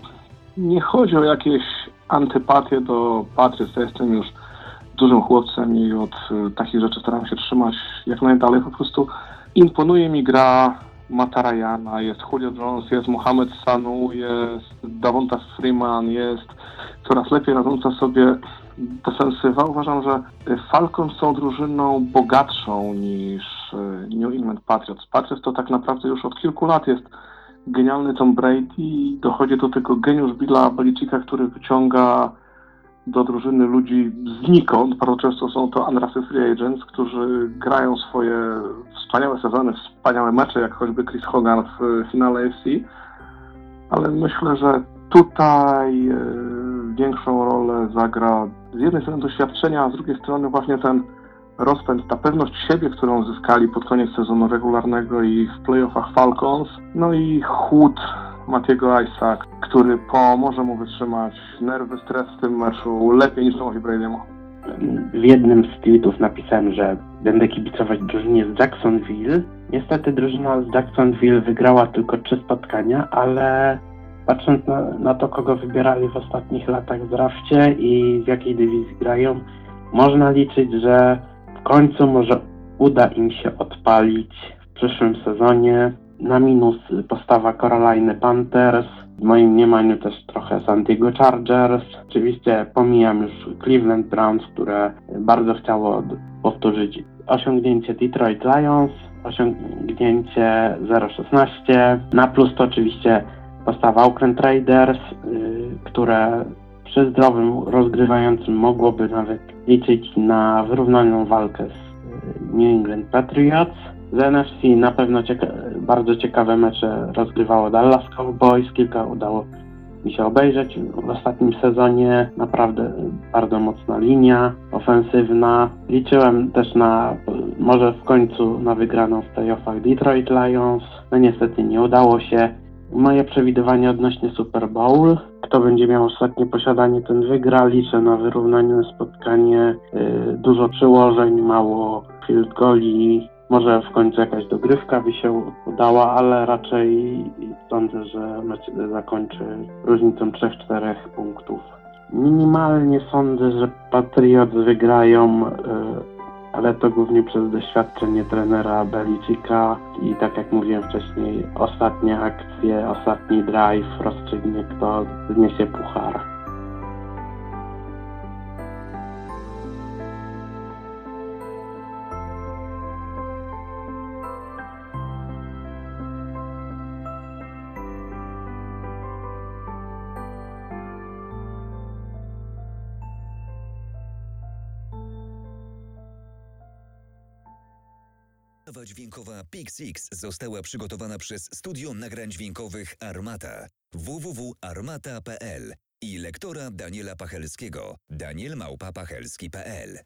S6: nie chodzi o jakieś antypatie do Patriots, ja jestem już dużym chłopcem i od y, takich rzeczy staram się trzymać jak najdalej. Po prostu imponuje mi gra Mata Ryana, jest Julio Jones, jest Mohamed Sanu, jest Davonta Freeman, jest coraz lepiej radząca sobie defensywa. Uważam, że Falcons są drużyną bogatszą niż y, New England Patriots. Patriots to tak naprawdę już od kilku lat jest genialny Tom Brady i dochodzi do tego geniusz Billa Belichicka, który wyciąga do drużyny ludzi znikąd. Bardzo często są to undrafted free agents, którzy grają swoje wspaniałe sezony, wspaniałe mecze, jak choćby Chris Hogan w finale AFC. Ale myślę, że tutaj e, większą rolę zagra z jednej strony doświadczenia, a z drugiej strony właśnie ten rozpęd, ta pewność siebie, którą zyskali pod koniec sezonu regularnego i w playoffach Falcons, no i chłód Matiego Isaac, który pomoże mu wytrzymać nerwy, stres w tym meczu lepiej niż Tomowi Brady'emu.
S7: W jednym z tweetów napisałem, że będę kibicować drużynie z Jacksonville. Niestety drużyna z Jacksonville wygrała tylko trzy spotkania, ale Patrząc na, na to, kogo wybierali w ostatnich latach w drafcie i w jakiej dywizji grają, można liczyć, że w końcu może uda im się odpalić w przyszłym sezonie. Na minus postawa Carolina Panthers, w moim mniemaniu też trochę San Diego Chargers. Oczywiście pomijam już Cleveland Browns, które bardzo chciało powtórzyć osiągnięcie Detroit Lions, osiągnięcie 0-16. Na plus to oczywiście postawa Oakland Raiders, y, które przy zdrowym rozgrywającym mogłoby nawet liczyć na wyrównaną walkę z y, New England Patriots. Z NFC na pewno cieka- bardzo ciekawe mecze rozgrywało Dallas Cowboys, kilka udało mi się obejrzeć w ostatnim sezonie. Naprawdę bardzo mocna linia ofensywna. Liczyłem też na może w końcu na wygraną w playoffach Detroit Lions. No niestety nie udało się. Moje przewidywanie odnośnie Super Bowl. Kto będzie miał ostatnie posiadanie, ten wygra. Liczę na wyrównanie spotkanie. Yy, dużo przyłożeń, mało field goli. Może w końcu jakaś dogrywka by się udała, ale raczej sądzę, że mecz zakończy różnicą 3-4 punktów. Minimalnie sądzę, że Patriots wygrają, yy, ale to głównie przez doświadczenie trenera Belicika i tak jak mówiłem wcześniej, ostatnie akcje, ostatni drive rozstrzygnie kto zniesie puchar.
S1: Dźwiękowa Pixix została przygotowana przez Studio Nagrań Dźwiękowych Armata. www.armata.pl i lektora Daniela Pachelskiego. Danielmałpa.pachelski.pl